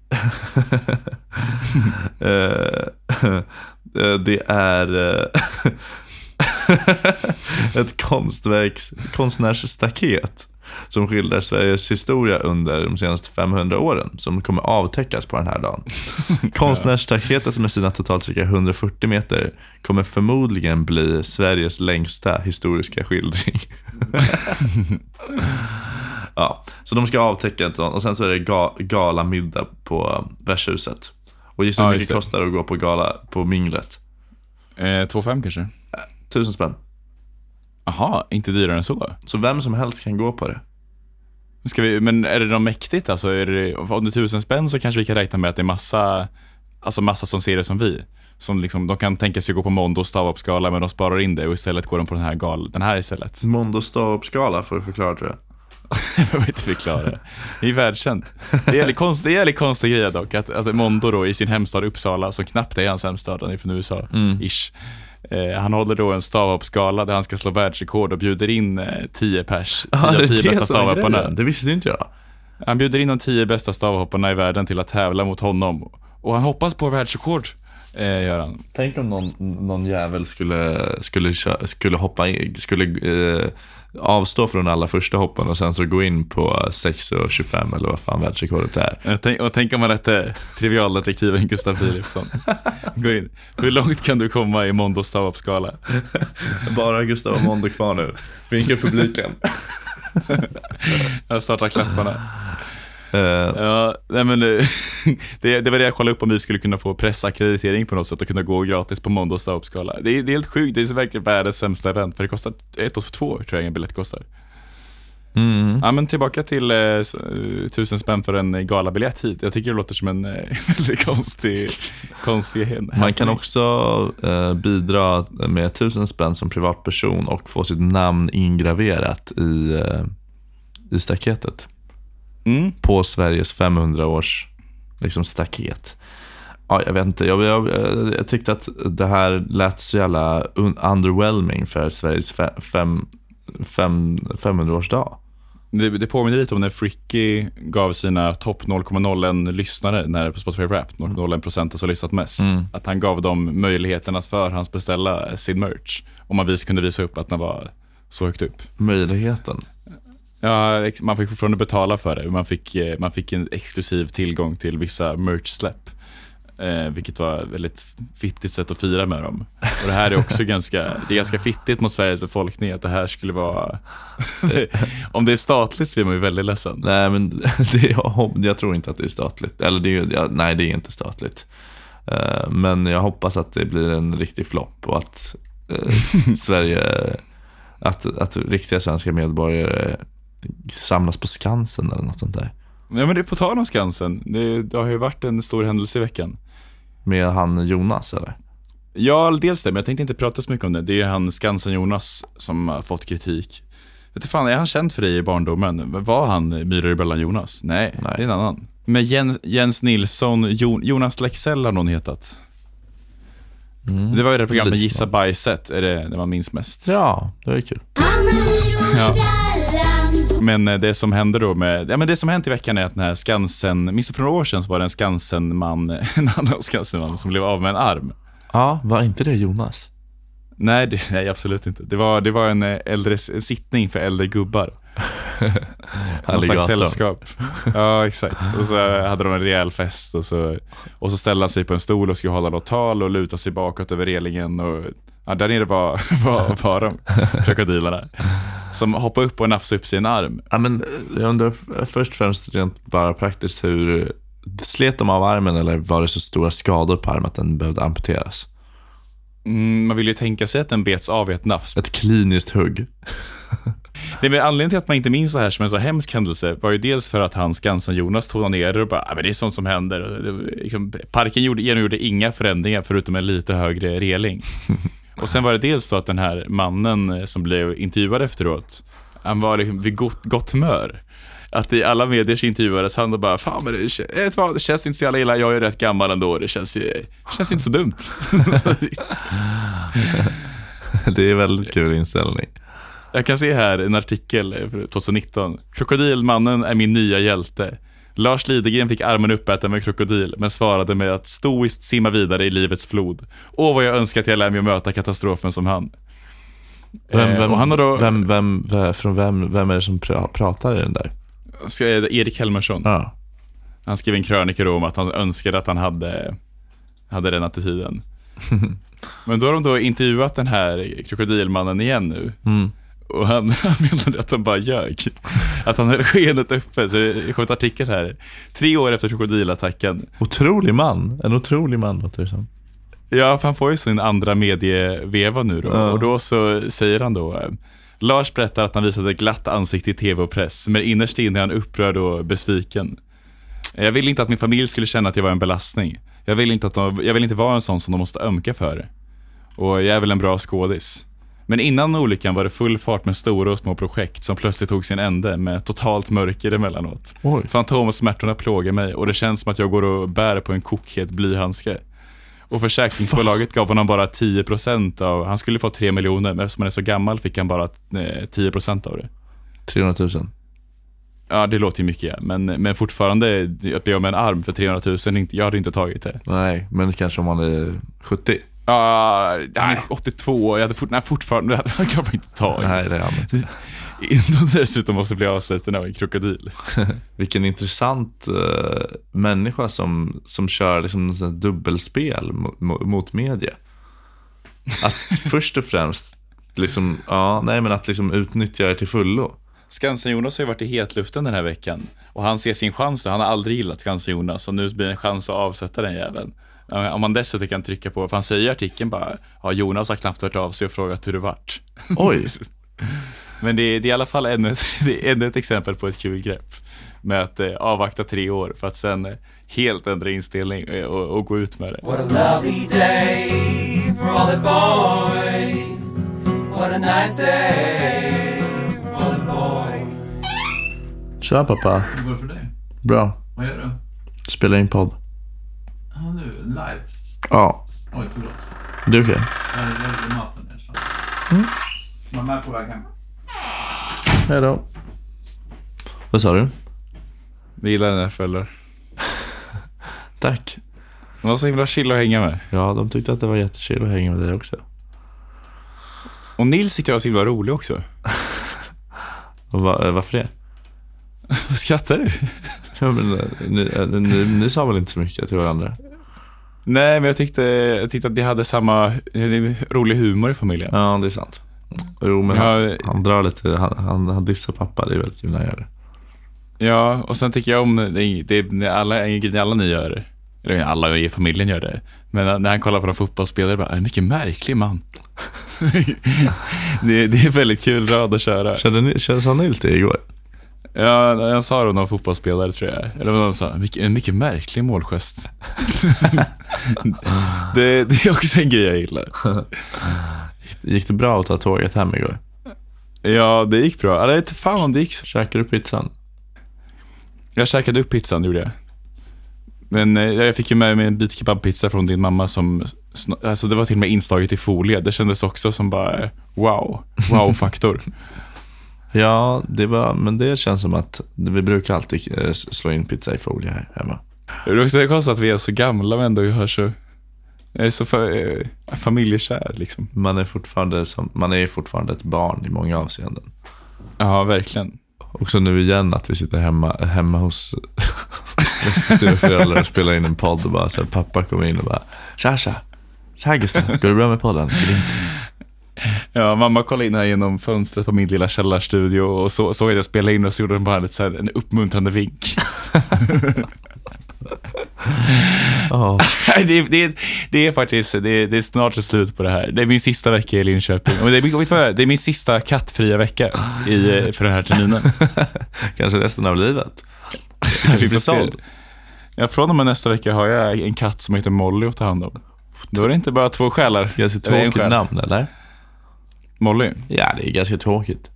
eh, det är eh, ett konstverks, konstnärsstaket som skildrar Sveriges historia under de senaste 500 åren som kommer avtäckas på den här dagen. Konstnärsstaketet med sina totalt cirka 140 meter kommer förmodligen bli Sveriges längsta historiska skildring. ja, så de ska avtäcka ett sånt och sen så är det ga galamiddag på värdshuset. Och gissa hur Ja, mycket det det. kostar att gå på gala på minglet? Eh, 2,5 kanske? Tusen spänn. Jaha, inte dyrare än så? Så vem som helst kan gå på det. Ska vi, men är det något mäktigt? Alltså, är det, om det är tusen spänn så kanske vi kan räkna med att det är massa, alltså massa som ser det som vi. Som liksom, de kan tänka sig gå på Mondo stavhoppsgala men de sparar in det och istället går de på den här, gal, den här istället. Mondo ståuppskala får du förklara tror jag. Jag behöver inte förklara det. Det är världskänt. Det är jävligt konst, det är jävligt konstig grej dock, att, att Mondo då i sin hemstad Uppsala, som knappt är hans hemstad, han är från USA, ish. Eh, han håller då en stavhoppsgala där han ska slå världsrekord och bjuder in eh, 10 pers, 10 av 10 bästa stavhopparna. Det visste inte jag. Han bjuder in de 10 bästa stavhopparna i världen till att tävla mot honom. Och han hoppas på världsrekord, eh, gör han. Tänk om någon, någon jävel skulle, skulle, skulle hoppa in, skulle eh, avstå från alla första hoppen och sen så gå in på 6.25 eller vad fan världsrekordet är. Tänk, och tänk om man hette trivialdetektiven Gustav Philipsson. Går in. Hur långt kan du komma i Mondos stavhoppsskala? Bara Gustav och Mondo kvar nu. Vinka publiken. Jag startar klapparna. Eh, Ja, nej men eh, det, det var det jag kollade upp om vi skulle kunna få pressackreditering på något sätt och kunna gå gratis på Mondos stavhoppsskala. Det, det är helt sjukt, det är verkligen världens sämsta event för det kostar ett och två tror jag en biljett kostar. mm. Ja men tillbaka till eh, eh, tusen spänn för en galabiljett hit. Jag tycker det låter som en eh, väldigt konstig, konstig hen- Man kan också eh, bidra med tusen spänn som privatperson och få sitt namn ingraverat i, i staketet. Mm. På Sveriges 500 års liksom, staket. Ja, jag vet inte, jag, jag, jag, tyckte att det här lät så jävla un- underwhelming för Sveriges fe, fem, fem, 500-årsdag. Det, det påminner lite om när Fricky gav sina topp 0,01 lyssnare när på Spotify Rap, 0,01 procent som lyssnat mest. Mm. Att han gav dem möjligheten att förhandsbeställa sin merch. Om man vis, kunde visa upp att den var så högt upp. Möjligheten. Ja, man fick fortfarande betala för det. Man fick, eh, man fick en exklusiv tillgång till vissa merch-släpp. Eh, vilket var ett väldigt fittigt sätt att fira med dem. Och det här är också ganska, det är ganska fittigt mot Sveriges befolkning att det här skulle vara... Om det är statligt så blir man ju väldigt ledsen. Nej, men det, jag, jag tror inte att det är statligt. Eller det, är- ja, nej, det är inte statligt. Eh, men jag hoppas att det blir en riktig flopp och att eh, Sverige, att, att riktiga svenska medborgare samlas på Skansen eller något sånt där. Ja men det är på tal om Skansen, det, det har ju varit en stor händelse i veckan. Med han Jonas eller? Ja, dels det, men jag tänkte inte prata så mycket om det. Det är han Skansen-Jonas som har fått kritik. Vet du fan, är han känd för dig i barndomen? Var han Myror i Brallan Jonas? Nej, Nej. det är en annan. Men Jens, Jens Nilsson, jo, Jonas Lexell har någon hetat. Mm. Det var ju det programmet Gissa bajset, är det det man minns mest. Ja, det var ju kul. Ja. Men eh, det som hände då med, ja men det som hänt i veckan är att den här Skansen, minns du för några år sedan så var det en Skansen-man, en annan Skansen-man som blev av med en arm. Ja, var inte det Jonas? Nej, det, nej absolut inte. Det var, det var en, eh, äldre, en sittning för äldre gubbar. Någon slags sällskap. Ja, exakt. Och så hade de en rejäl fest och så, och så ställde han sig på en stol och skulle hålla något tal och luta sig bakåt över relingen. Och, ja, där nere var, var, var de, krokodilerna. Som hoppade upp och nafsade upp sin arm. Ja, men jag undrar först och främst rent bara praktiskt hur slet de av armen eller var det så stora skador på armen att den behövde amputeras? Mm, man vill ju tänka sig att den bets av i ett nafs. Ett kliniskt hugg. Nej, men anledningen till att man inte minns det här som en så hemsk händelse var ju dels för att han Skansen-Jonas tonade ner det och bara, "Ja, men det är sånt som händer. Liksom, parken gjorde, genomgjorde inga förändringar förutom en lite högre reling. och sen var det dels så att den här mannen eh, som blev intervjuad efteråt, han var liksom vid gott, gott humör. Att i alla medier så intervjuades han och bara, fan men det, kän- vet du vad, det känns inte så jävla illa, jag är rätt gammal ändå, det känns, ju- känns inte så dumt. Det är väldigt kul inställning. Jag kan se här en artikel eh, från 2019. Krokodilmannen är min nya hjälte. Lars Lidegren fick armen uppäten med en krokodil, men svarade med att stoiskt simma vidare i livets flod. Åh, vad jag önskar att jag lär mig att möta katastrofen som han. Vem, Eh, vem, och han har då, vem, vem, vem, från vem, vem är det som pra, pratar i den där? Erik Helmersson, Ja. han skrev en krönika om att han önskade att han hade, hade den attityden. men då har de då intervjuat den här krokodilmannen igen nu. Mm. Och han, han menade att de bara ljög. Att han höll skenet uppe. Så det kom ett artikel här. Tre år efter krokodilattacken. Otrolig man. En otrolig man låter det som. Ja, för han får ju sin andra medieveva nu då. Ja. Och då så säger han då. Lars berättar att han visade ett glatt ansikte i tv och press. Men innerst inne är han upprörd och besviken. Jag vill inte att min familj skulle känna att jag var en belastning. Jag vill inte, att de, jag vill inte vara en sån som de måste ömka för. Och jag är väl en bra skådis. Men innan olyckan var det full fart med stora och små projekt som plötsligt tog sin ände med totalt mörker emellanåt. Oj. Fantomsmärtorna plågar mig och det känns som att jag går och bär på en kokhet blyhandske. Och försäkringsbolaget gav honom bara 10% av, han skulle få 3 miljoner, men eftersom han är så gammal fick han bara eh, 10% av det. 300 000. Ja, det låter ju mycket, ja. men, men fortfarande, att bli av med en arm för 300 000, inte, jag hade inte tagit det. Nej, men kanske om man är 70. Ja, han är 82, jag hade fort, nej, fortfarande, det hade jag kanske inte tagit. Nej, det är han inte. Innan dessutom måste bli avsätten av en krokodil. Vilken intressant eh, människa som, som kör liksom dubbelspel mot, mot media. Att först och främst, liksom, ja, nej men att liksom utnyttja det till fullo. Skansen-Jonas har ju varit i hetluften den här veckan. Och han ser sin chans, han har aldrig gillat Skansen-Jonas. Och nu blir det en chans att avsätta den jäveln. Om man dessutom kan trycka på, för han säger i artikeln bara, ja Jonas har knappt hört av sig och frågat hur det vart. Oj, Men det är, det är i alla fall ännu ett, det är ännu ett exempel på ett kul grepp. Med att eh, avvakta tre år för att sen eh, helt ändra inställning eh, och, och gå ut med det. What a lovely day for all the boys. What a nice day for the boys. tja pappa. Hur går det för dig? Bra. Vad gör du? Spelar in podd. Ja, nu, live. Ja, Oj, förlåt. det är okej. Jag är jag är maten där snart. Var med på väg hem. Hej då. Vad sa du? Vi gillar dina föräldrar. Tack. De var så himla chill att hänga med. Ja, de tyckte att det var jättechill att hänga med dig också. Och Nils tyckte jag var så himla rolig också. Och va, varför det? Vad skrattar du? Ja, men, ni, eh, ni, ni sa väl inte så mycket till varandra? Nej, men jag tyckte, jag tyckte att de hade samma rolig humor i familjen. Ja, det är sant. Jo, men Ja, han, han drar lite, han, han, han dissar pappa, det är väldigt kul när han gör det. Ja, och sen tycker jag om det, det, alla, alla ni gör, eller alla i familjen gör det, men när han kollar på de fotbollsspelare, bara, "Är en mycket märklig man. det, det är väldigt kul rad att köra. Kände ni, sa Nils det igår? Ja, jag sa det om någon fotbollsspelare tror jag. Eller de sa, en mycket märklig målgest. det, det är också en grej jag gillar. Gick det bra att ta tåget hem igår? Ja, det gick bra. Eller inte fan om det gick så. Käkade du pizzan? Jag käkade upp pizzan, det gjorde jag. Men eh, jag fick ju med mig en bit kebabpizza från din mamma som, alltså det var till och med inslaget i folie. Det kändes också som bara, wow, wow-faktor. Ja, det var, men det känns som att vi brukar alltid eh, slå in pizza i folie här hemma. det är också konstigt att vi är så gamla men ändå vi har så, är så eh, familjekär liksom. Man är fortfarande, som, man är fortfarande ett barn i många avseenden. Ja, verkligen. Också nu igen att vi sitter hemma, hemma hos respektive föräldrar och spelar in en podd och bara så här, pappa kommer in och bara Tja tja, tja Gustav, går det bra med podden? Grymt. Ja, mamma kollade in här genom fönstret på min lilla källarstudio och så, såg att jag spelade in och så gjorde hon bara så en uppmuntrande vink. Nej, det, det, det är faktiskt, det, det är snart ett slut på det här. Det är min sista vecka i Linköping. Och det, är- det är? min sista kattfria vecka i, för den här terminen. kanske resten av livet. Vi blir såld. Ja, från och med nästa vecka har jag en katt som heter Molly att ta hand om. Då är det inte bara två själar. En tråkigt namn eller? Molly? Ja, det är ganska tråkigt.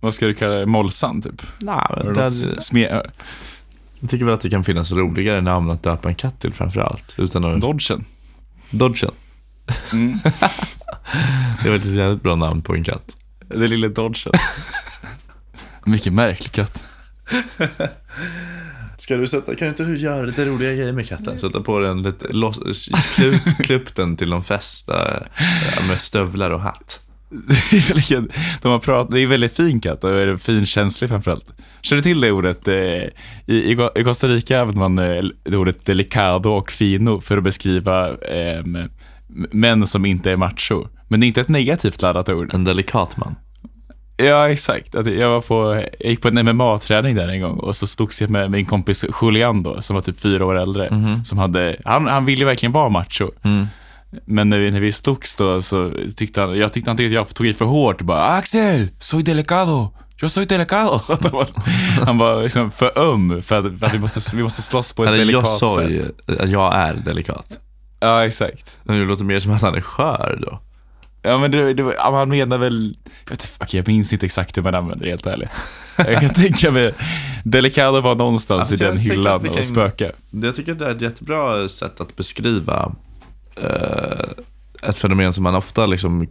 Vad ska du kalla det? Mollsan typ? Nej, men det, jag tycker väl att det kan finnas roligare namn att döpa en katt till framförallt. Utan att... Dodgen? Dodgen. Mm. Det är faktiskt ett jävligt bra namn på en katt. Det lille Dodgen. Mycket märklig katt. Ska du sätta, kan inte du göra lite roliga grejer med katten? Sätta på den lite, loss, klipp, den till de fästa eh, med stövlar och hatt. Det är väldigt, de har pratat, det är väldigt fin katt och är finkänslig framförallt. Känner du till det ordet? eh, I, Costa Rica använder man eh, det ordet delicado och fino för att beskriva eh, män som inte är macho. Men det är inte ett negativt laddat ord. En delikat man. Ja, exakt. Jag, var på, jag gick på en MMA-träning där en gång och så slogs jag med min kompis Julian då, som var typ fyra år äldre. Som hade, han, han ville verkligen vara macho. Mm. Men när vi, när vi slogs då så tyckte han, jag tyckte han tyckte att jag tog i för hårt bara Axel, soy delicado, jag soy delicado. Han var, liksom för öm för att, för att vi, måste, vi måste slåss på ett Eller jag delikat sa ju sätt. jag är delikat. Ja, exakt. Men det låter mer som att han är skör då. Ja men det, det, han menar väl, jag, vet, okej, jag minns inte exakt hur man använder det helt ärligt. Jag kan tänka mig, delicado var någonstans Alltså, i jag den hyllan att vi och kan- spöka. Jag tycker det är ett jättebra sätt att beskriva ett fenomen som man ofta liksom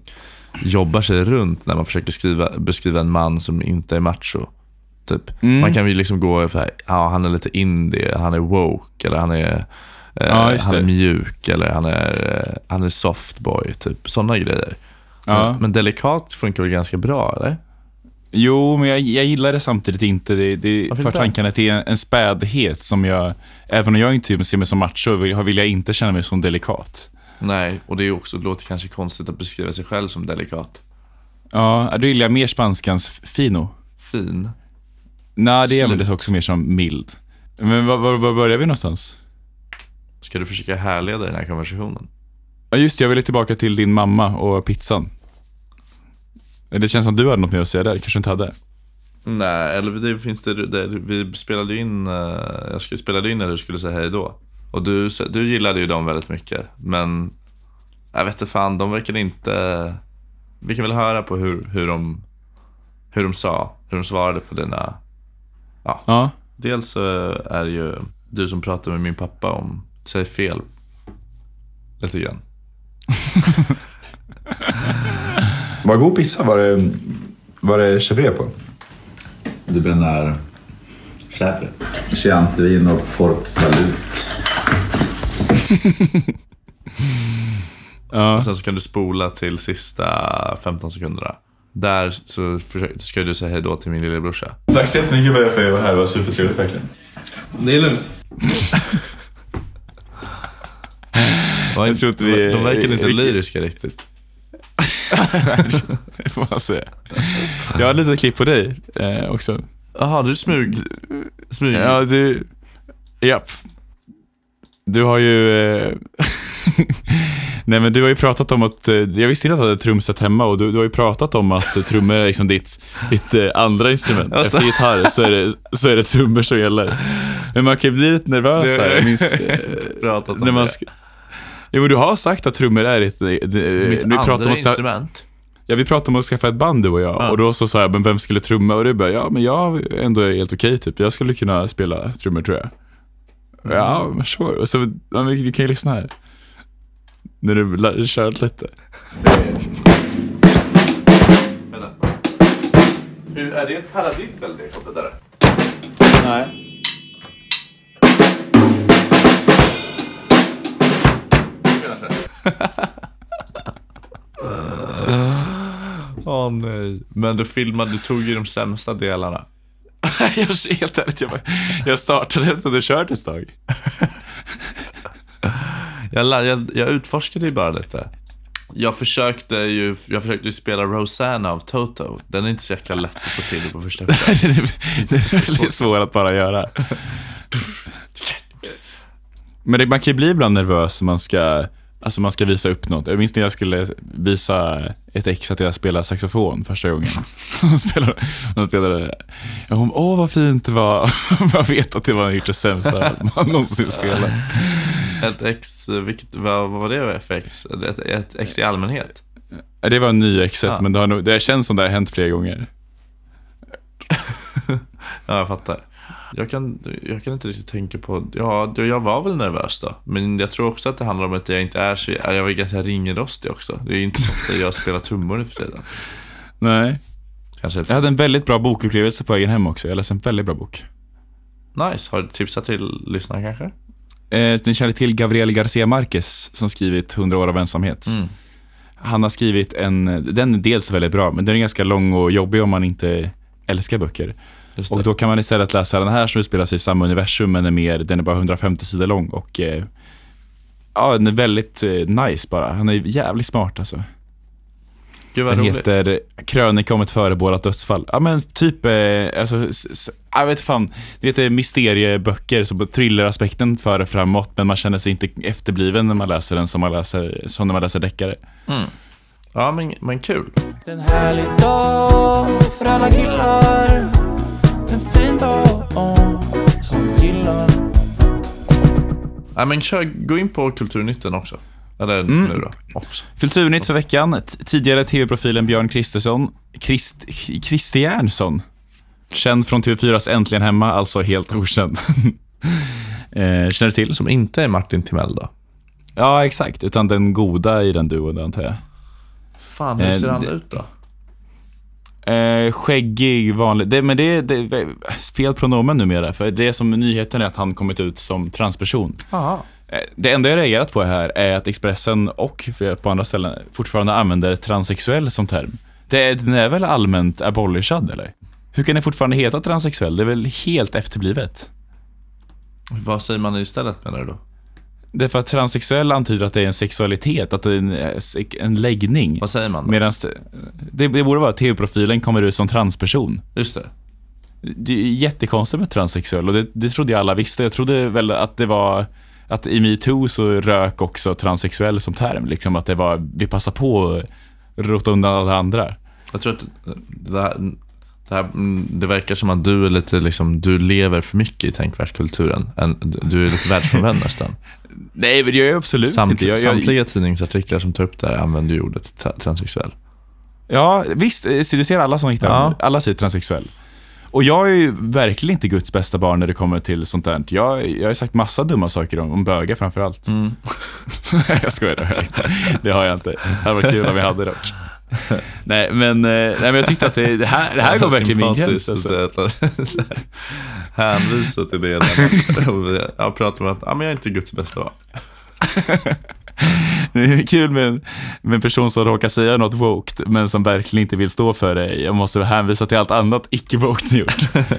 jobbar sig runt när man försöker skriva, beskriva en man som inte är macho. Typ. Mm. Man kan ju liksom gå för här, ja han är lite indie, han är woke eller han är, eh, Ja, han är mjuk eller han är, eh, han är softboy. Typ. Sådana grejer. Ja. Men, men delikat funkar väl ganska bra eller? Jo, men jag, jag gillar det samtidigt inte. Det, det för tankarna till en, en spädhet som jag, även om jag inte ser mig som macho, vill, vill jag inte känna mig som delikat. Nej, och det är också, det låter kanske konstigt att beskriva sig själv som delikat. Ja, då gillar mer spanskans fino. Fin. Nej, det användes också mer som mild. Men var, var, var börjar vi någonstans? Ska du försöka härleda den här konversationen? Ja, just det, jag ville tillbaka till din mamma och pizzan. Det känns som du hade något mer att säga där, kanske inte hade. Nej, eller det finns det, det vi spelade in, eh, jag spelade in när du skulle säga hej då. Och du, du gillade ju dem väldigt mycket, men jag vet inte fan, de verkade inte, vi kan väl höra på hur, hur de, hur de sa, hur de svarade på dina, Ja, dels så är det ju du som pratar med min pappa om, säg fel, lite grann. Vad god pizza var det, var det chèvre på? Du menar Chèvre? Chianti vin och pork salut. Ja. Och sen så kan du spola till sista 15 sekunderna. Där så ska du säga hej då till min lillebrorsa. Tack så jättemycket för att jag var här, det var supertrevligt verkligen. Det är lugnt. Jag tror inte vi- de verkar inte lyriska riktigt. det får man säga. Jag har ett litet klipp på dig eh, också. Jaha, du smug... smug. Ja, du... Japp. Du har ju... Eh, nej men du har ju pratat om att, eh, jag visste inte att du hade trumset hemma och du, du har ju pratat om att trummor är liksom ditt, ditt eh, andra instrument. Alltså. Efter gitarr så är, det, så är det trummor som gäller. Men man kan ju bli lite nervös här. Jag minns, pratat om när man ska, Jo men du har sagt att trummor är ditt, Mitt pratar andra om att, instrument. Ja, vi pratade om att skaffa ett band du och jag. Ja. Och då så sa jag, men vem skulle trumma? Och du bara, ja men jag är ändå helt okej typ. Jag skulle kunna spela trummor tror jag. Ja, men sure. Så, ja, vi, vi kan ju lyssna här. När du la- kört lite. Hur, är det ett paradiddel det där? Nej. Åh nej. Men du filmade, du tog ju de sämsta delarna. jag helt ärligt, jag, bara- jag startade efter att du kört ett tag. Jag, jag, jag utforskade ju bara lite. Jag försökte ju jag försökte ju spela Rosanna av Toto. Den är inte så jäkla lätt att få till på första det är väldigt svårt att bara göra. Men det, man kan ju bli ibland nervös när man ska, alltså man ska visa upp något. Jag minns när jag skulle visa ett ex att jag spelade saxofon första gången. Hon spelade, hon spelade och hon åh vad fint det var. Jag vet att det var det sämsta man någonsin spelat. Ett ex, vilket, vad, vad var det för ex? Ett, ett ex i allmänhet? Det var en ny exet, Ja. men det, har nog, det känns som det har hänt flera gånger. Ja, jag fattar. Jag kan, jag kan inte riktigt tänka på, ja, jag var väl nervös då. Men jag tror också att det handlar om att jag inte är så, jag var ganska ringrostig också. Det är inte så att jag spelar trummor nu för tiden. Nej. Kanske, Jag hade en väldigt bra bokupplevelse på vägen hem också. Jag läste en väldigt bra bok. nice. Har du tipsat till lyssnarna kanske? Eh, ni känner till Gabriel Garcia Marquez som skrivit 100 år av ensamhet. Mm. Han har skrivit en, den är dels väldigt bra, men den är ganska lång och jobbig om man inte älskar böcker. Just det. Och då kan man istället läsa den här som utspelar sig i samma universum, men är mer, den är bara 150 sidor lång och eh, ja, den är väldigt eh, nice bara. Han är jävligt smart alltså. Gud vad Den roligt. heter Krönika om ett förebådat dödsfall. Ja men typ, eh, alltså, jag vet fan, det heter mysterieböcker, så thrilleraspekten för framåt, men man känner sig inte efterbliven när man läser den som, man läser, som när man läser deckare. Mm. Ja, men, men kul. En härlig dag för alla killar En fin dag som gillar Ja, men kör, gå in på Kulturnytten också. Eller Mm. nu då, också. Kulturnytt för veckan, tidigare tv-profilen Björn Kristersson, Krist, Kristiansson, känd från TV4s Äntligen Hemma, alltså helt okänd. eh, känner du till? Som inte är Martin Timell då. Ja, exakt, utan den goda i den duon antar jag. Fan, hur Eh, ser han det- ut då? Eh, skäggig, vanlig. Det, men det, det är fel pronomen numera. För det som nyheten är att han kommit ut som transperson. Aha. Eh, Det enda jag reagerat på här är att Expressen och på andra ställen fortfarande använder transsexuell som term. Det är, den är väl allmänt abolishad eller? Hur kan det fortfarande heta transsexuell? Det är väl helt efterblivet? Vad säger man istället menar du då? Det är för att transsexuell antyder att det är en sexualitet, att det är en, eh, en läggning. Vad säger man då? Medan det, det, det borde vara att tv-profilen kommer ut som transperson. Just det. Det är jättekonstigt med transsexuell och det, det trodde jag alla visste. Jag trodde väl att det var att i metoo så rök också transsexuell som term. Liksom att det var, vi passar på att rota undan alla andra. Jag tror att det, här, det, här, mm, det verkar som att du är lite liksom, du lever för mycket i tänkvärldskulturen. En- Du är lite världsfrånvänd nästan. Nej, men det gör jag absolut Samt, inte. Jag, jag, Samtliga tidningsartiklar som tar upp det här använder ju ordet tra- transsexuell. ja, visst. eh, så Du ser alla som hittar, Ja. alla säger transsexuell. Och jag är ju verkligen inte Guds bästa barn när det kommer till sånt där. Jag, jag har sagt massa dumma saker om, om bögar framför allt. Mm. jag skojar, det har jag inte. Det har jag inte. Det hade varit kul om jag hade dock. nej, men, eh, nej, men jag tyckte att det, det här, det här går verkligen min gräns. Alltså. Hänvisa till det. Jag pratar om att ja, men jag är inte Guds bästa barn. Det är kul med en, med en person som råkar säga något woke, men som verkligen inte vill stå för det. Jag måste hänvisa till allt annat icke-woke gjort.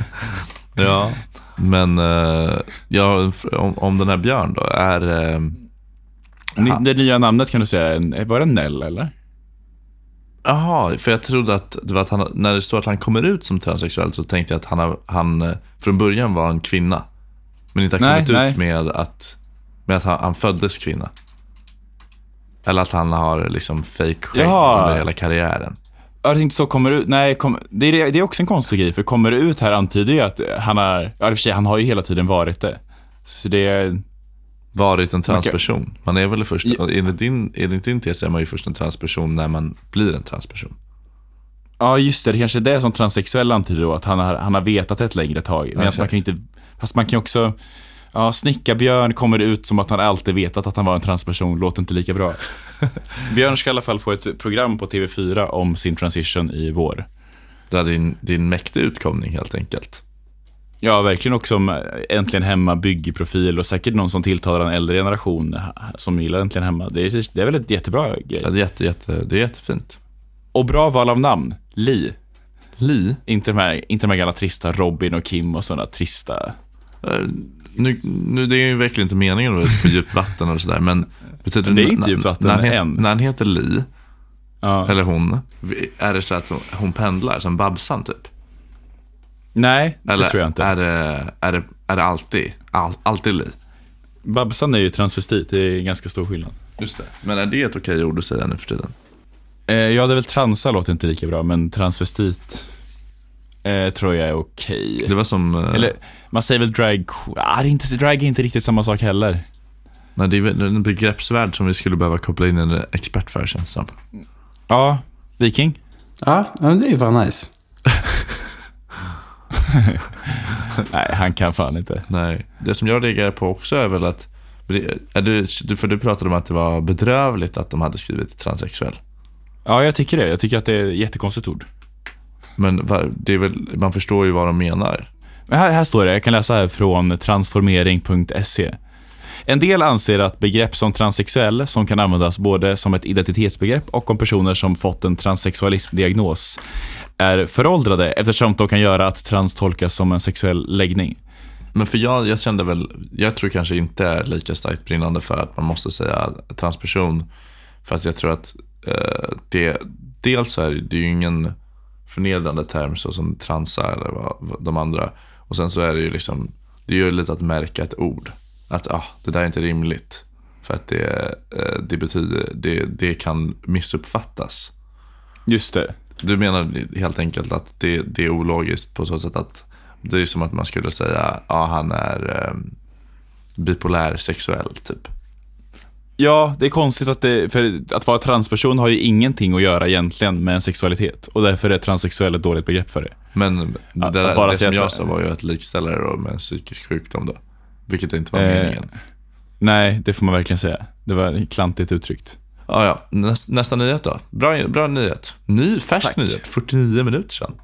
Ja, men eh, ja, om, om den här Björn då är... eh, han- Det nya namnet kan du säga, var det Nell eller? Jaha, för jag trodde att det var att han, när det står att han kommer ut som transsexuell så tänkte jag att han, han eh, från början var en kvinna. Men inte har kommit nej. ut med att, med att han, han föddes kvinna. Eller att han har liksom fake skägg Jaha. under hela karriären. Jag tänkte så, kommer ut, nej, kom, det, är, det är också en konstig grej, för kommer det ut här antyder ju att han har, ja i och för sig, han har ju hela tiden varit det. Så det är, Varit en transperson. Man är väl först, enligt din, enligt din tes är man ju först en transperson när man blir en transperson. ja just det, det kanske är det som transsexuell antyder då, att han har, han har vetat ett längre tag. Men Exakt. man kan inte, fast man kan också, ja, Snickarbjörn kommer ut som att han alltid vetat att han var en transperson, låter inte lika bra. Björn ska i alla fall få ett program på TV4 om sin transition i vår. Det är din, din mäktig utkomning helt enkelt. Ja, verkligen också om Äntligen Hemma, byggprofil och säkert någon som tilltalar en äldre generation som gillar Äntligen Hemma. Det är, det är väl ett jättebra grej. Ja, det, är jätte, jätte, det är jättefint. Och bra val av namn. Li. Li? Inte de här, inte de här gamla trista Robin och Kim och sådana trista. Nu, nu, det är ju verkligen inte meningen att vara på djupt vatten och sådär, men betyder Det är inte djupt vatten när, än. när han heter Li, Ja. eller hon, är det så att hon- hon pendlar som Babsan typ? Nej, det Eller tror jag inte. Är det, är det, är det alltid, all, alltid Li? Babsan är ju transvestit, det är ganska stor skillnad. Just det. Men är det ett okej ord att säga nu för tiden? Eh, ja, det är väl transa låter inte lika bra, men transvestit eh, tror jag är okej. Det var som... eh, Eller, man säger väl drag... Ah, det är inte, drag är inte riktigt samma sak heller. Nej, det är väl en begreppsvärld som vi skulle behöva koppla in en expert för känns det som. Ja, viking. Ja, ja, men det är ju fan nice. Nej, han kan fan inte. Nej, det som jag reagerar på också är väl att, är du, du- för du pratade om att det var bedrövligt att de hade skrivit transsexuell. Ja, jag tycker det. Jag tycker att det är ett jättekonstigt ord. Men det är väl, man förstår ju vad de menar. Men här, här står det, jag kan läsa här från transformering.se. En del anser att begrepp som transsexuell, som kan användas både som ett identitetsbegrepp och om personer som fått en transsexualismdiagnos, är föråldrade eftersom de kan göra att trans tolkas som en sexuell läggning. Men för jag, jag kände väl, jag tror kanske inte är lika starkt brinnande för att man måste säga transperson. För att jag tror att eh, det, dels är det, ju ingen förnedrande term så som transa eller vad, vad de andra. Och sen så är det ju liksom, det är ju lite att märka ett ord. Att ah, det där är inte rimligt. För att det, eh, det betyder, det, det kan missuppfattas. Just det. Du menar helt enkelt att det, det är ologiskt på så sätt att det är som att man skulle säga ja han är eh, bipolär sexuell typ. Ja, det är konstigt att det, för att vara transperson har ju ingenting att göra egentligen med en sexualitet och därför är transsexuell ett dåligt begrepp för det. Men det, att bara det som jag sa var ju att likställa det med en psykisk sjukdom då. Vilket inte var Eh, meningen. Nej, det får man verkligen säga. Det var klantigt uttryckt. Ja, ja. Näs, nästa nyhet då. Bra, bra nyhet. Ny, färsk Tack. nyhet. 49 minuter sedan.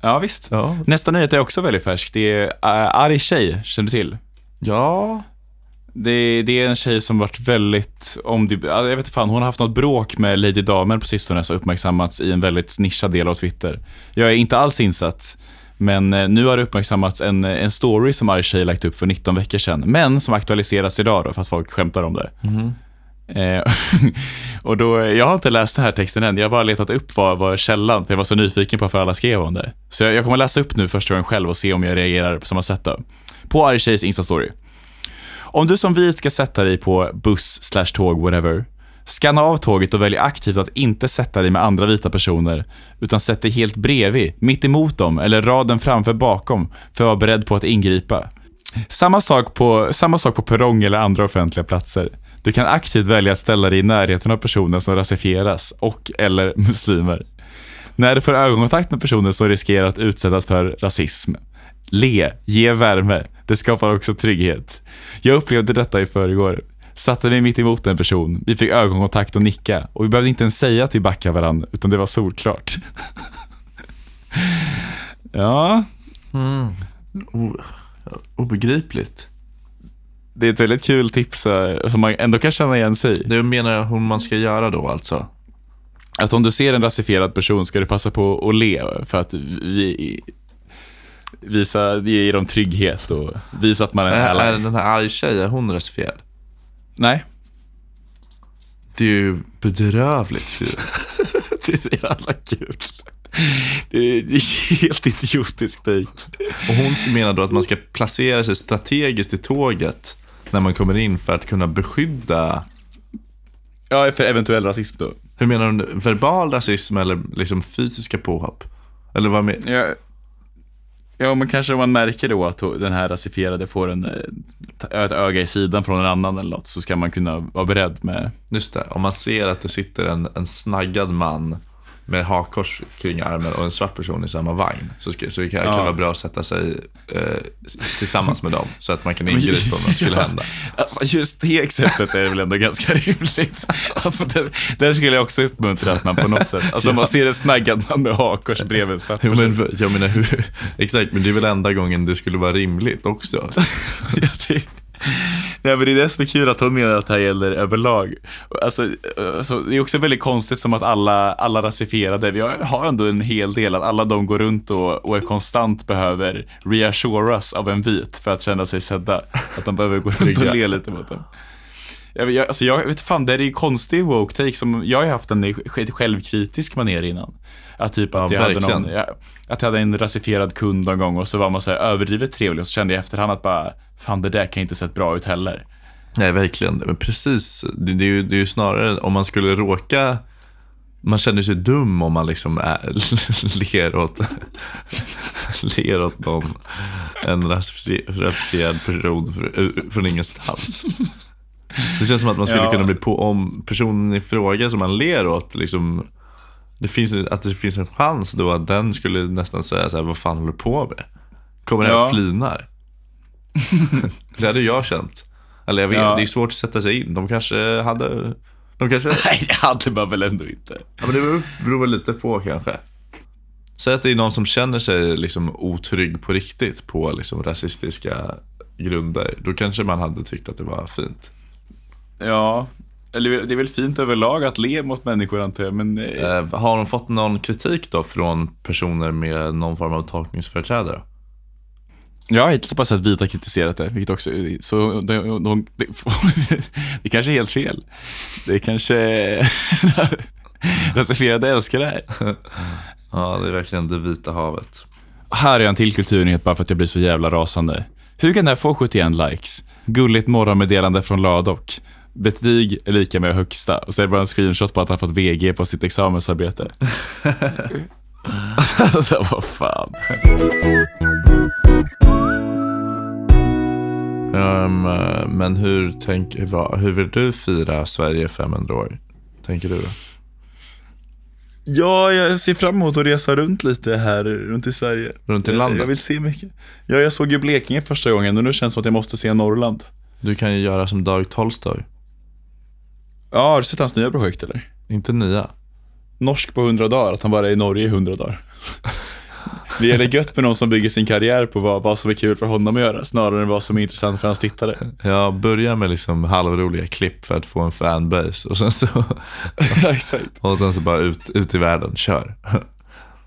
Ja, visst. Ja. Nästa nyhet är också väldigt färsk. Det är uh, Arg tjej, känner du till? Ja. Det, det är en tjej som varit väldigt, om det, jag vet inte fan, hon har haft något bråk med Lady Damer på sistone som uppmärksammats i en väldigt nischad del av Twitter. Jag är inte alls insatt, men eh, nu har det uppmärksammats en, en story som Arg tjej lagt upp för 19 veckor sedan, men som aktualiserats idag då, för att folk skämtar om det. Eh, och då, jag har inte läst den här texten än, jag har bara letat upp vad, vad källan, för jag var så nyfiken på varför alla skrev om det. Så jag, jag kommer läsa upp nu första gången själv och se om jag reagerar på samma sätt då. På Arg tjejs Insta-story. Om du som vit ska sätta dig på buss, slash tåg, whatever. Skanna av tåget och välj aktivt att inte sätta dig med andra vita personer, utan sätt dig helt bredvid, mitt emot dem eller raden framför bakom för att vara beredd på att ingripa. Samma sak på, samma sak på perrong eller andra offentliga platser. Du kan aktivt välja att ställa dig i närheten av personer som rasifieras och eller muslimer. När du får ögonkontakt med personer som riskerar att utsättas för rasism. Le, ge värme. Det skapar också trygghet. Jag upplevde detta i förrgår. Satte mig mitt emot en person. Vi fick ögonkontakt och nicka. Och vi behövde inte ens säga att vi backar varandra, utan det var solklart. ja, O, obegripligt. det är ett väldigt kul tips eh, som man ändå kan känna igen sig i. Det menar jag hur man ska göra då alltså. Att om du ser en rasifierad person ska du passa på att le för att vi visa, ge dem trygghet och visa att man är Är, är den här arg tjej, är hon rasifierad? Nej, Det är ju bedrövligt skrivet. det är så jävla kul. Det är, det är helt idiotiskt take. Och hon menar då att man ska placera sig strategiskt i tåget när man kommer in för att kunna beskydda Ja, för eventuell rasism då. Hur menar du? Verbal rasism eller liksom fysiska påhopp? Eller vad med? Ja, ja, men kanske om man märker då att den här rasifierade får en, eh, ett öga i sidan från en annan eller något så ska man kunna vara beredd med Just det, om man ser att det sitter en, en snaggad man med hakkors kring armen och en svart person i samma vagn. Så, så det kan, kan Ja. vara bra att sätta sig eh, tillsammans med dem så att man kan ingripa om något skulle Ja. hända. Alltså just det exemplet är väl ändå ganska rimligt. Alltså, där, där skulle jag också uppmuntra att man på något sätt, alltså om man ser en snaggad man med hakkors bredvid en svart person. men, jag menar, hur, exakt, men det är väl enda gången det skulle vara rimligt också. Ja, det, Nej men det är det som är kul att hon menar att det här gäller överlag. Alltså, alltså, det är också väldigt konstigt som att alla, alla rasifierade, vi har, ändå en hel del att alla de går runt och, och är konstant behöver reassuras av en vit för att känna sig sedda. Att de behöver gå runt och le lite mot dem. Jag, jag, alltså jag vet fan, det är ju konstig woke take som jag har haft en sj- självkritisk manér innan. Att typ att, Ja, jag hade verkligen. någon, jag, att jag hade en rasifierad kund någon gång och så var man så här överdrivet trevlig och så kände jag i efterhand att bara, fan det där kan inte sett bra ut heller. Nej, verkligen. Men precis. Det, det, är ju, det är ju snarare om man skulle råka... Man känner sig dum om man liksom är, ler, åt, ler åt någon, en rasifi- rasifierad person fr- från ingenstans. Det känns som att man skulle Ja. kunna bli på om personen i fråga som man ler åt, liksom, det finns, att det finns en chans då att den skulle nästan säga så här, vad fan håller du på med? Kommer det här Ja. och flinar? Det hade jag känt. Eller jag vet, Ja. det är svårt att sätta sig in. De kanske hade... De kanske... Nej, det hade man väl ändå inte. Ja, men det beror, väl lite på kanske. Säg att det är någon som känner sig liksom otrygg på riktigt på liksom rasistiska grunder. Då kanske man hade tyckt att det var fint. Ja, eller det är väl fint överlag att le mot människor antar jag, men Eh, har de fått någon kritik då från personer med någon form av tolkningsföreträdare? Jag har hittills bara sett vita kritiserat det, vilket också, så de, de, det, det kanske är helt fel. Det kanske, rasifierade älskar det här. Ja, det är verkligen det vita havet. Här är en till kulturnyhet bara för att jag blir så jävla rasande. Hur kan det här få 71 likes? Gulligt morgonmeddelande från Ladok. Betyg är lika med högsta. Och så är det bara en screenshot på att han fått VG på sitt examensarbete. alltså vad fan. Eh, men hur, tänk, vad, hur vill du fira Sverige 500 år? Tänker du då? Ja, jag ser fram emot att resa runt lite här runt i Sverige. Runt i Jag- landet? Jag vill se mycket. Ja, jag såg ju Blekinge första gången och nu känns det som att jag måste se Norrland. Du kan ju göra som Dag Tolstoy. Ja, har du sett hans nya projekt eller? Inte nya. Norsk på 100 dagar, att han bara är i Norge i 100 dagar. Det gäller gött med någon som bygger sin karriär på vad, vad som är kul för honom att göra, snarare än vad som är intressant för hans tittare. Jag börjar med liksom halvroliga klipp för att få en fanbase och sen så, Ja, och sen så bara ut, ut i världen, kör.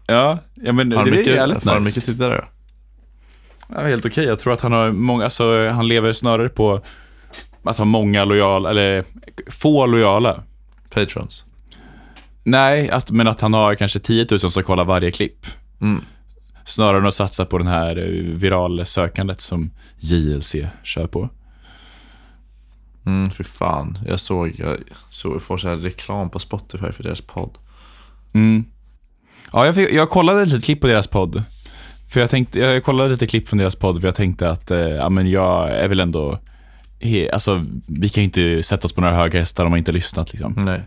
Ja, ja men Har det du är mycket, jävligt har du nice. mycket tittare då? Ja, helt okej. Jag tror att han har många, alltså han lever snarare på att ha många lojala, eller få lojala. Patrons? Nej, att, men att han har kanske 10 000 som kollar varje klipp. Mm. Snarare än att satsa på den här eh, viralsökandet som JLC kör på. Mm, för fan. Jag såg, jag såg, får så här reklam på Spotify för deras podd. Mm. Ja, jag, fick, jag kollade lite klipp på deras podd. För jag tänkte, jag kollade lite klipp från deras podd för jag tänkte att, eh, ja men jag är väl ändå, he, alltså vi kan ju inte sätta oss på några höga hästar om man inte har lyssnat liksom. Nej.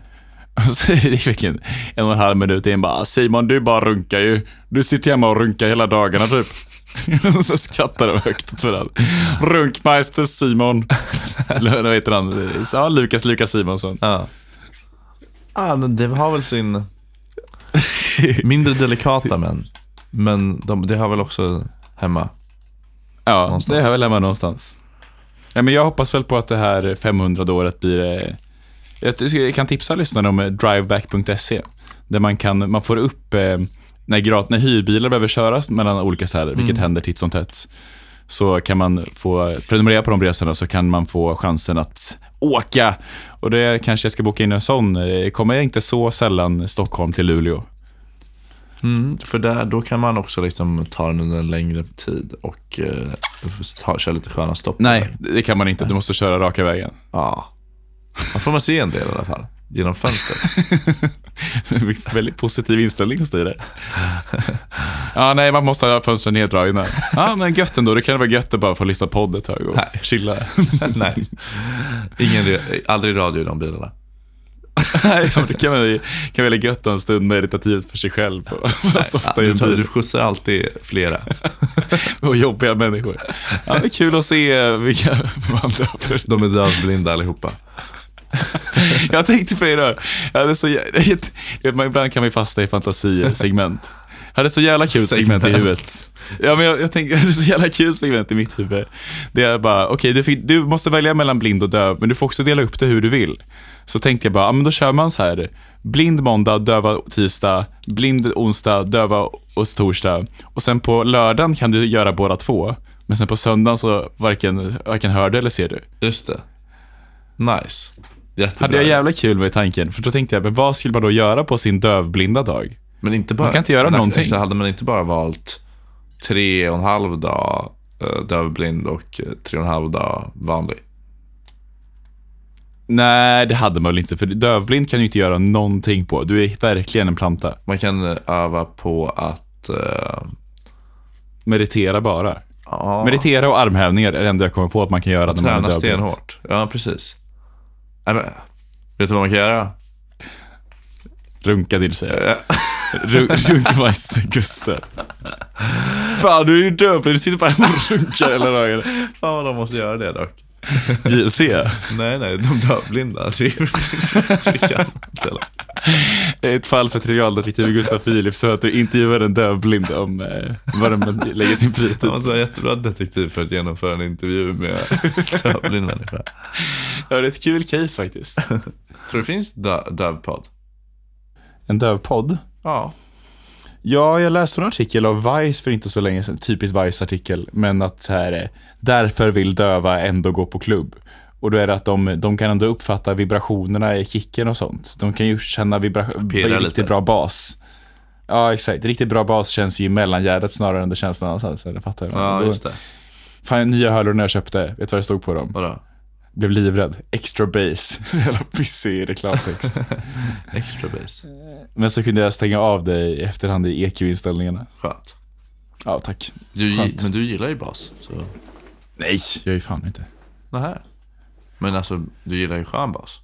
Så det är verkligen en och en halv minut in bara, Simon du bara runkar ju. Du sitter hemma och runkar hela dagarna typ. så skrattar de högt åt varandra. Runkmeister Simon. Eller vad heter han? Ja, Lukas, Lukas Simonsson. Ja. Men det har väl sin... Mindre delikata män. Men de, det har väl också hemma. Ja, Någonstans. det är väl hemma någonstans. Ja, men jag hoppas väl på att det här 500-året blir... Jag kan tipsa lyssnarna om eh, driveback.se. Där man, kan, man får upp eh, när, grat, när hyrbilar behöver köras mellan olika städer, vilket händer titt som tätt. Så kan man få prenumerera på de resorna så kan man få chansen att åka. Och det kanske jag ska boka in en sån. Eh, Kommer jag inte så sällan Stockholm till Luleå. Mm, för där, då kan man också liksom ta den under en längre tid och eh, ta, köra lite sköna stopp. Nej, det kan man inte. Du måste köra raka vägen. Ja. Då får man se en del i alla fall. Genom fönstret. Väldigt positiv inställning hos dig där. Ja, nej, man måste ha fönstren neddragna. Ja, men gött ändå. Det kan vara gött att bara få lyssna på podd ett tag och Nej. chilla. Nej. Ingen, aldrig radio i de bilarna. Nej, ja, men det kan vara kan välja gött en stund meditativt för sig själv och softa i du, tar- du skjutsar alltid flera. och jobbiga människor. Ja, det är kul att se vilka andra De är dövblinda allihopa. Jag tänkte på det idag. Jag hade så jag vet, man- Ibland kan ju fastna i fantasisegment. Jag hade så jävla kul segment i Segment. huvudet. Ja men jag, jag tänker, det är så jävla kul segment i mitt huvud. Det är bara, okej du, fick- du måste välja mellan blind och döv, men du får också dela upp det hur du vill. Så tänkte jag bara, ja men då kör man så här. Blind måndag, döva tisdag, blind onsdag, döva och torsdag. Och sen på lördagen kan du göra båda två. Men sen på söndagen så varken, varken hör du eller ser du. Just det. Nice. Jättebra. Hade jag jävla kul med tanken, för då tänkte jag, men vad skulle man då göra på sin dövblinda dag? Men inte bara, Man kan inte göra någonting. Så hade man inte bara valt tre och en halv dag eh, dövblind och eh, tre och en halv dag vanlig? Nej, det hade man väl inte, för dövblind kan ju inte göra någonting på. Du är verkligen en planta. Man kan eh, öva på att... eh, Meditera bara. ja, Meditera och armhävningar är det enda jag kommer på att man kan göra när man är träna dövblind. stenhårt. Ja, precis. Nej, men, vet du vad man kan göra? Runka till sig. Ru- Runkmeister Gustav. Fan, du är ju dövblind. Du sitter bara och runkar hela dagen. Fan vad de måste göra det dock. JLC. Nej, nej, de dövblinda. Eller? Ett fall för trivialdetektiv Gustav Philips så att du intervjuar en dövblind om eh, vad de lägger sin fritid Han måste vara en jättebra detektiv för att genomföra en intervju med en dövblind människa. Ja, det är ett kul case faktiskt. Tror du det finns dö- dövpodd? En dövpodd? Ja. Ja, jag läste en artikel av Vice för inte så länge sedan, typisk Vice-artikel, men att så här, eh, därför vill döva ändå gå på klubb. Och då är det att de, de kan ändå uppfatta vibrationerna i kicken och sånt. De kan ju känna vibra- Pirra riktigt lite. bra bas. Ja, exakt. Riktigt bra bas känns ju i mellangärdet snarare än det känns någon annanstans. Fattar du? Ja, just det. Fan, nya hörlurar när jag köpte, vet du vad det stod på dem? Vadå? Blev livrädd. Extra bass. Jävla pissig reklamtext. Extra bass. Men så kunde jag stänga av det i efterhand i EQ-inställningarna. Skönt. Ja, tack. Du, Skönt. men du gillar ju bas. Så. Nej, jag är ju fan inte. Nähä. Men alltså, du gillar ju skön bas.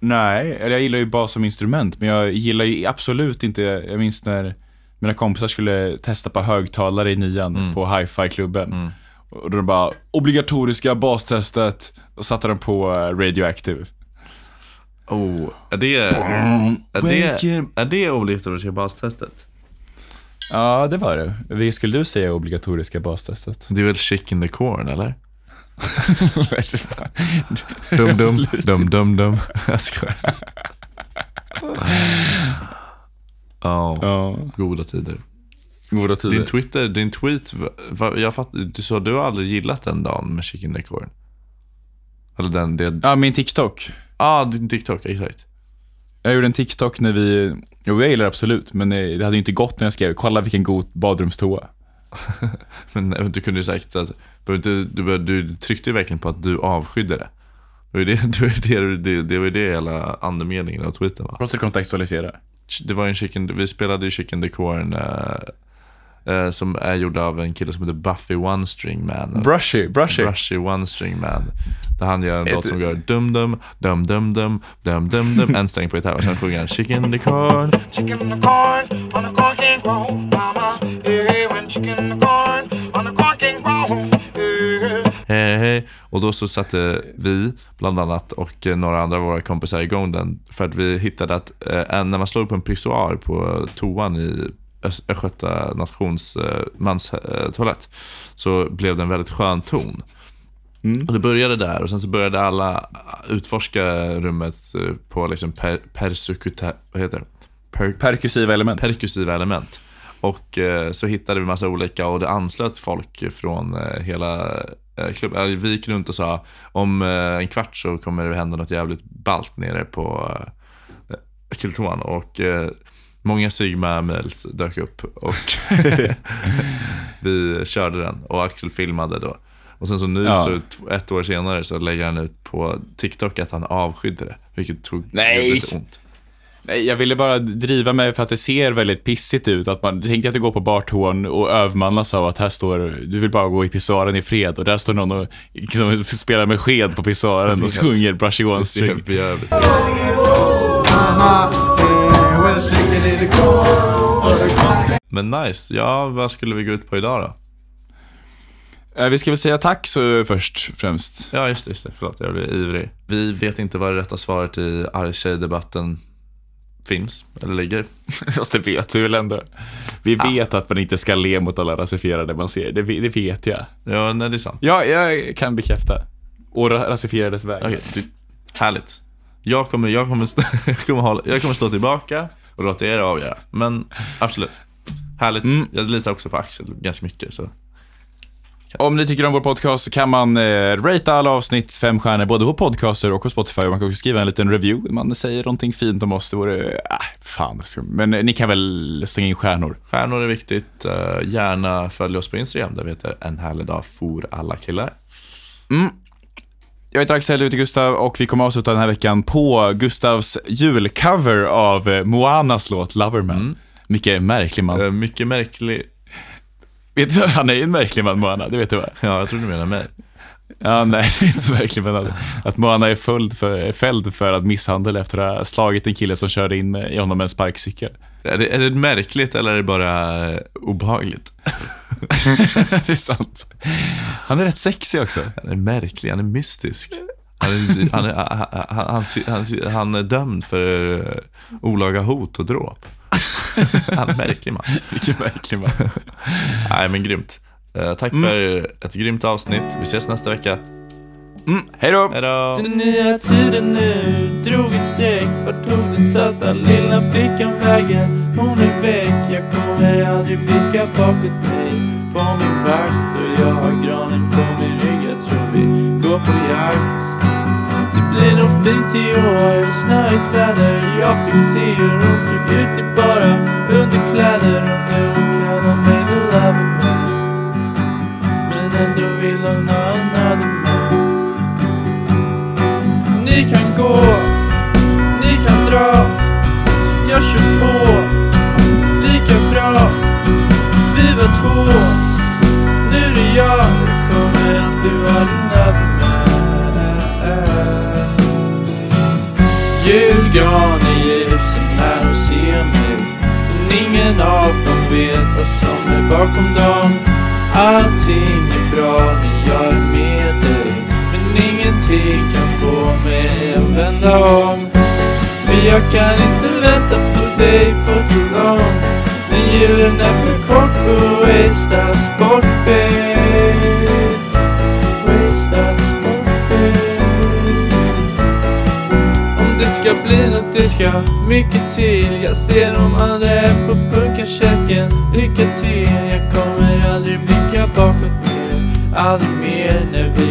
Nej, eller jag gillar ju bas som instrument, men jag gillar ju absolut inte, jag minns när mina kompisar skulle testa på högtalare i nian på hi-fi-klubben. Och de bara, obligatoriska bastestet. Och satte de på eh, Radioactive. Oh, är det, är det, är det obligatoriska bastestet? Ja, det var det. Vilket skulle du säga obligatoriska bastestet? Det är väl chicken the corn, eller? Dum dum, dum dum dum. Jag skojar. Ja, Ja, goda tider. Goda tider. Din Twitter, din tweet, va- jag fatt, du sa du har aldrig gillat den dagen med chicken the corn? Eller den, det, Ja, min TikTok. ah, din TikTok, exakt. Jag gjorde en TikTok när vi, jo jag gillar det absolut, men det hade ju inte gått när jag skrev, kolla vilken god badrumstoa. Men du kunde ju sagt att, du, du, du, tryckte ju verkligen på att du avskydde det. Det var ju det, det, det, det, var det hela andemeningen av tweeten va? Måste kontextualisera. Det var en chicken, vi spelade ju Chicken the Corn eh, som är gjord av en kille som heter Buffy One String Man. Brushy, brushy. Brushy One String Man. Där han gör en låt som går dum dum, dum dum dum, dum dum dum, en sträng på gitarr och sen sjunger han Chicken the Corn. Chicken the corn on the corn can grow, mama. Hey, when chicken the corn on the corn can grow. Hej hej. Och då så satte vi, bland annat, och några andra av våra kompisar igång den. För att vi hittade att eh, när man slår på en pissoar på toan i Östgöta nations eh, mans eh, så blev det en väldigt skön ton. Och det började där och sen så började alla utforska rummet eh, på liksom per, persekuta, vad heter det? Per, Perkussiva element. perkussiva element. Och eh, så hittade vi massa olika och det anslöt folk från eh, hela eh, klubben. Eller Vi gick runt och sa om en kvart så kommer det hända något jävligt ballt nere på Kultoan. Och många Sigma-mails dök upp och vi körde den och Axel filmade då. Och sen så nu, Ja. så ett år senare, så lägger han ut på TikTok att han avskydde det. Vilket tog Nej. lite ont. Nej, jag ville bara driva mig för att det ser väldigt pissigt ut. Att man, tänk att du går på bartån och övermannas av att här står, du vill bara gå i pissoaren i fred och där står någon och liksom, spelar med sked på pissoaren och sjunger Brushy Men nice, ja vad skulle vi gå ut på idag då? Eh, Vi ska väl säga tack så först främst. Ja just det, just det. förlåt jag blev ivrig. Vi vet inte vad det rätta svaret i arg tjej-debatten finns, eller ligger. Fast det vet du väl ändå. Vi vet att man inte ska le mot alla rasifierade man ser. Det, det vet jag. Ja, nej det är sant. Ja, jag kan bekräfta. Och ra- rasifierades väg. Okej, du, härligt. Jag kommer, jag, kommer stå, jag, kommer hålla, jag kommer stå tillbaka och låta er avgöra. Men absolut, härligt. Mm. Jag litar också på Axel ganska mycket. Så. Om ni tycker om vår podcast så kan man eh, ratea alla avsnitt fem stjärnor både på podcaster och på Spotify. Man kan också skriva en liten review. Man säger någonting fint om oss. Det vore, äh, fan. Men eh, ni kan väl slänga in stjärnor. Stjärnor är viktigt. Eh, gärna följ oss på Instagram där vi heter en härlig dag for alla killar. Mm. Jag heter Axel, du heter Gustav och vi kommer avsluta den här veckan på Gustavs julcover av eh, Moanas låt Loverman. Mycket märklig man. Eh, mycket märklig. Vet du, han är ju en märklig man, Moana, det vet du va? Ja, jag tror du menar mig. Ja, nej, det är inte så märkligt, men att, att Moana är följd för, fälld för att misshandel efter att ha slagit en kille som körde in i honom med en sparkcykel. Är det, är det märkligt eller är det bara eh, obehagligt? det är sant. Han är rätt sexig också. Han är märklig, han är mystisk. Han är, han är, han, han, han, han, han är dömd för eh, olaga hot och dråp. Han är en märklig man. Vilken märklig man. Nej men grymt. Eh, tack för ett grymt avsnitt. Vi ses nästa vecka. Mm, hej då! Den nya tiden nu drog ett streck Vart tog den söta lilla flickan vägen? Hon är väck, jag kommer aldrig blicka bakåt mig på min vakt och jag har granen på min rygg. Jag tror vi går på jakt. Det blir nog fint i år, snöigt väder. Jag fick se hur hon såg ut. I bara underkläder Och nu kan hon mig love man Men ändå vill hon ha another man. Ni kan gå, ni kan dra. Jag kör på, två, nu är det jag nu kommer du vara din överman Julgran i ljusen när de ser mig. Men ingen av dem vet vad som är bakom dem. Allting är bra när jag är med dig. Men ingenting kan få mig att vända om. För jag kan inte vänta på dig för too long men julen är för kort för att wastas bort babe Wastas bort babe om det ska bli något det ska mycket till. Jag ser de andra här på punkarchecken Lycka till, jag kommer aldrig blicka bakåt mer. Aldrig mer när vi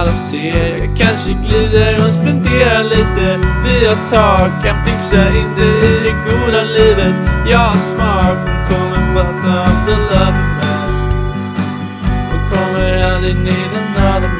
alls Jag kanske glider och spenderar lite. Vi har tag, kan fixa in det i det goda livet. Jag har smak, hon kommer fatta om det love man Hon kommer aldrig need another man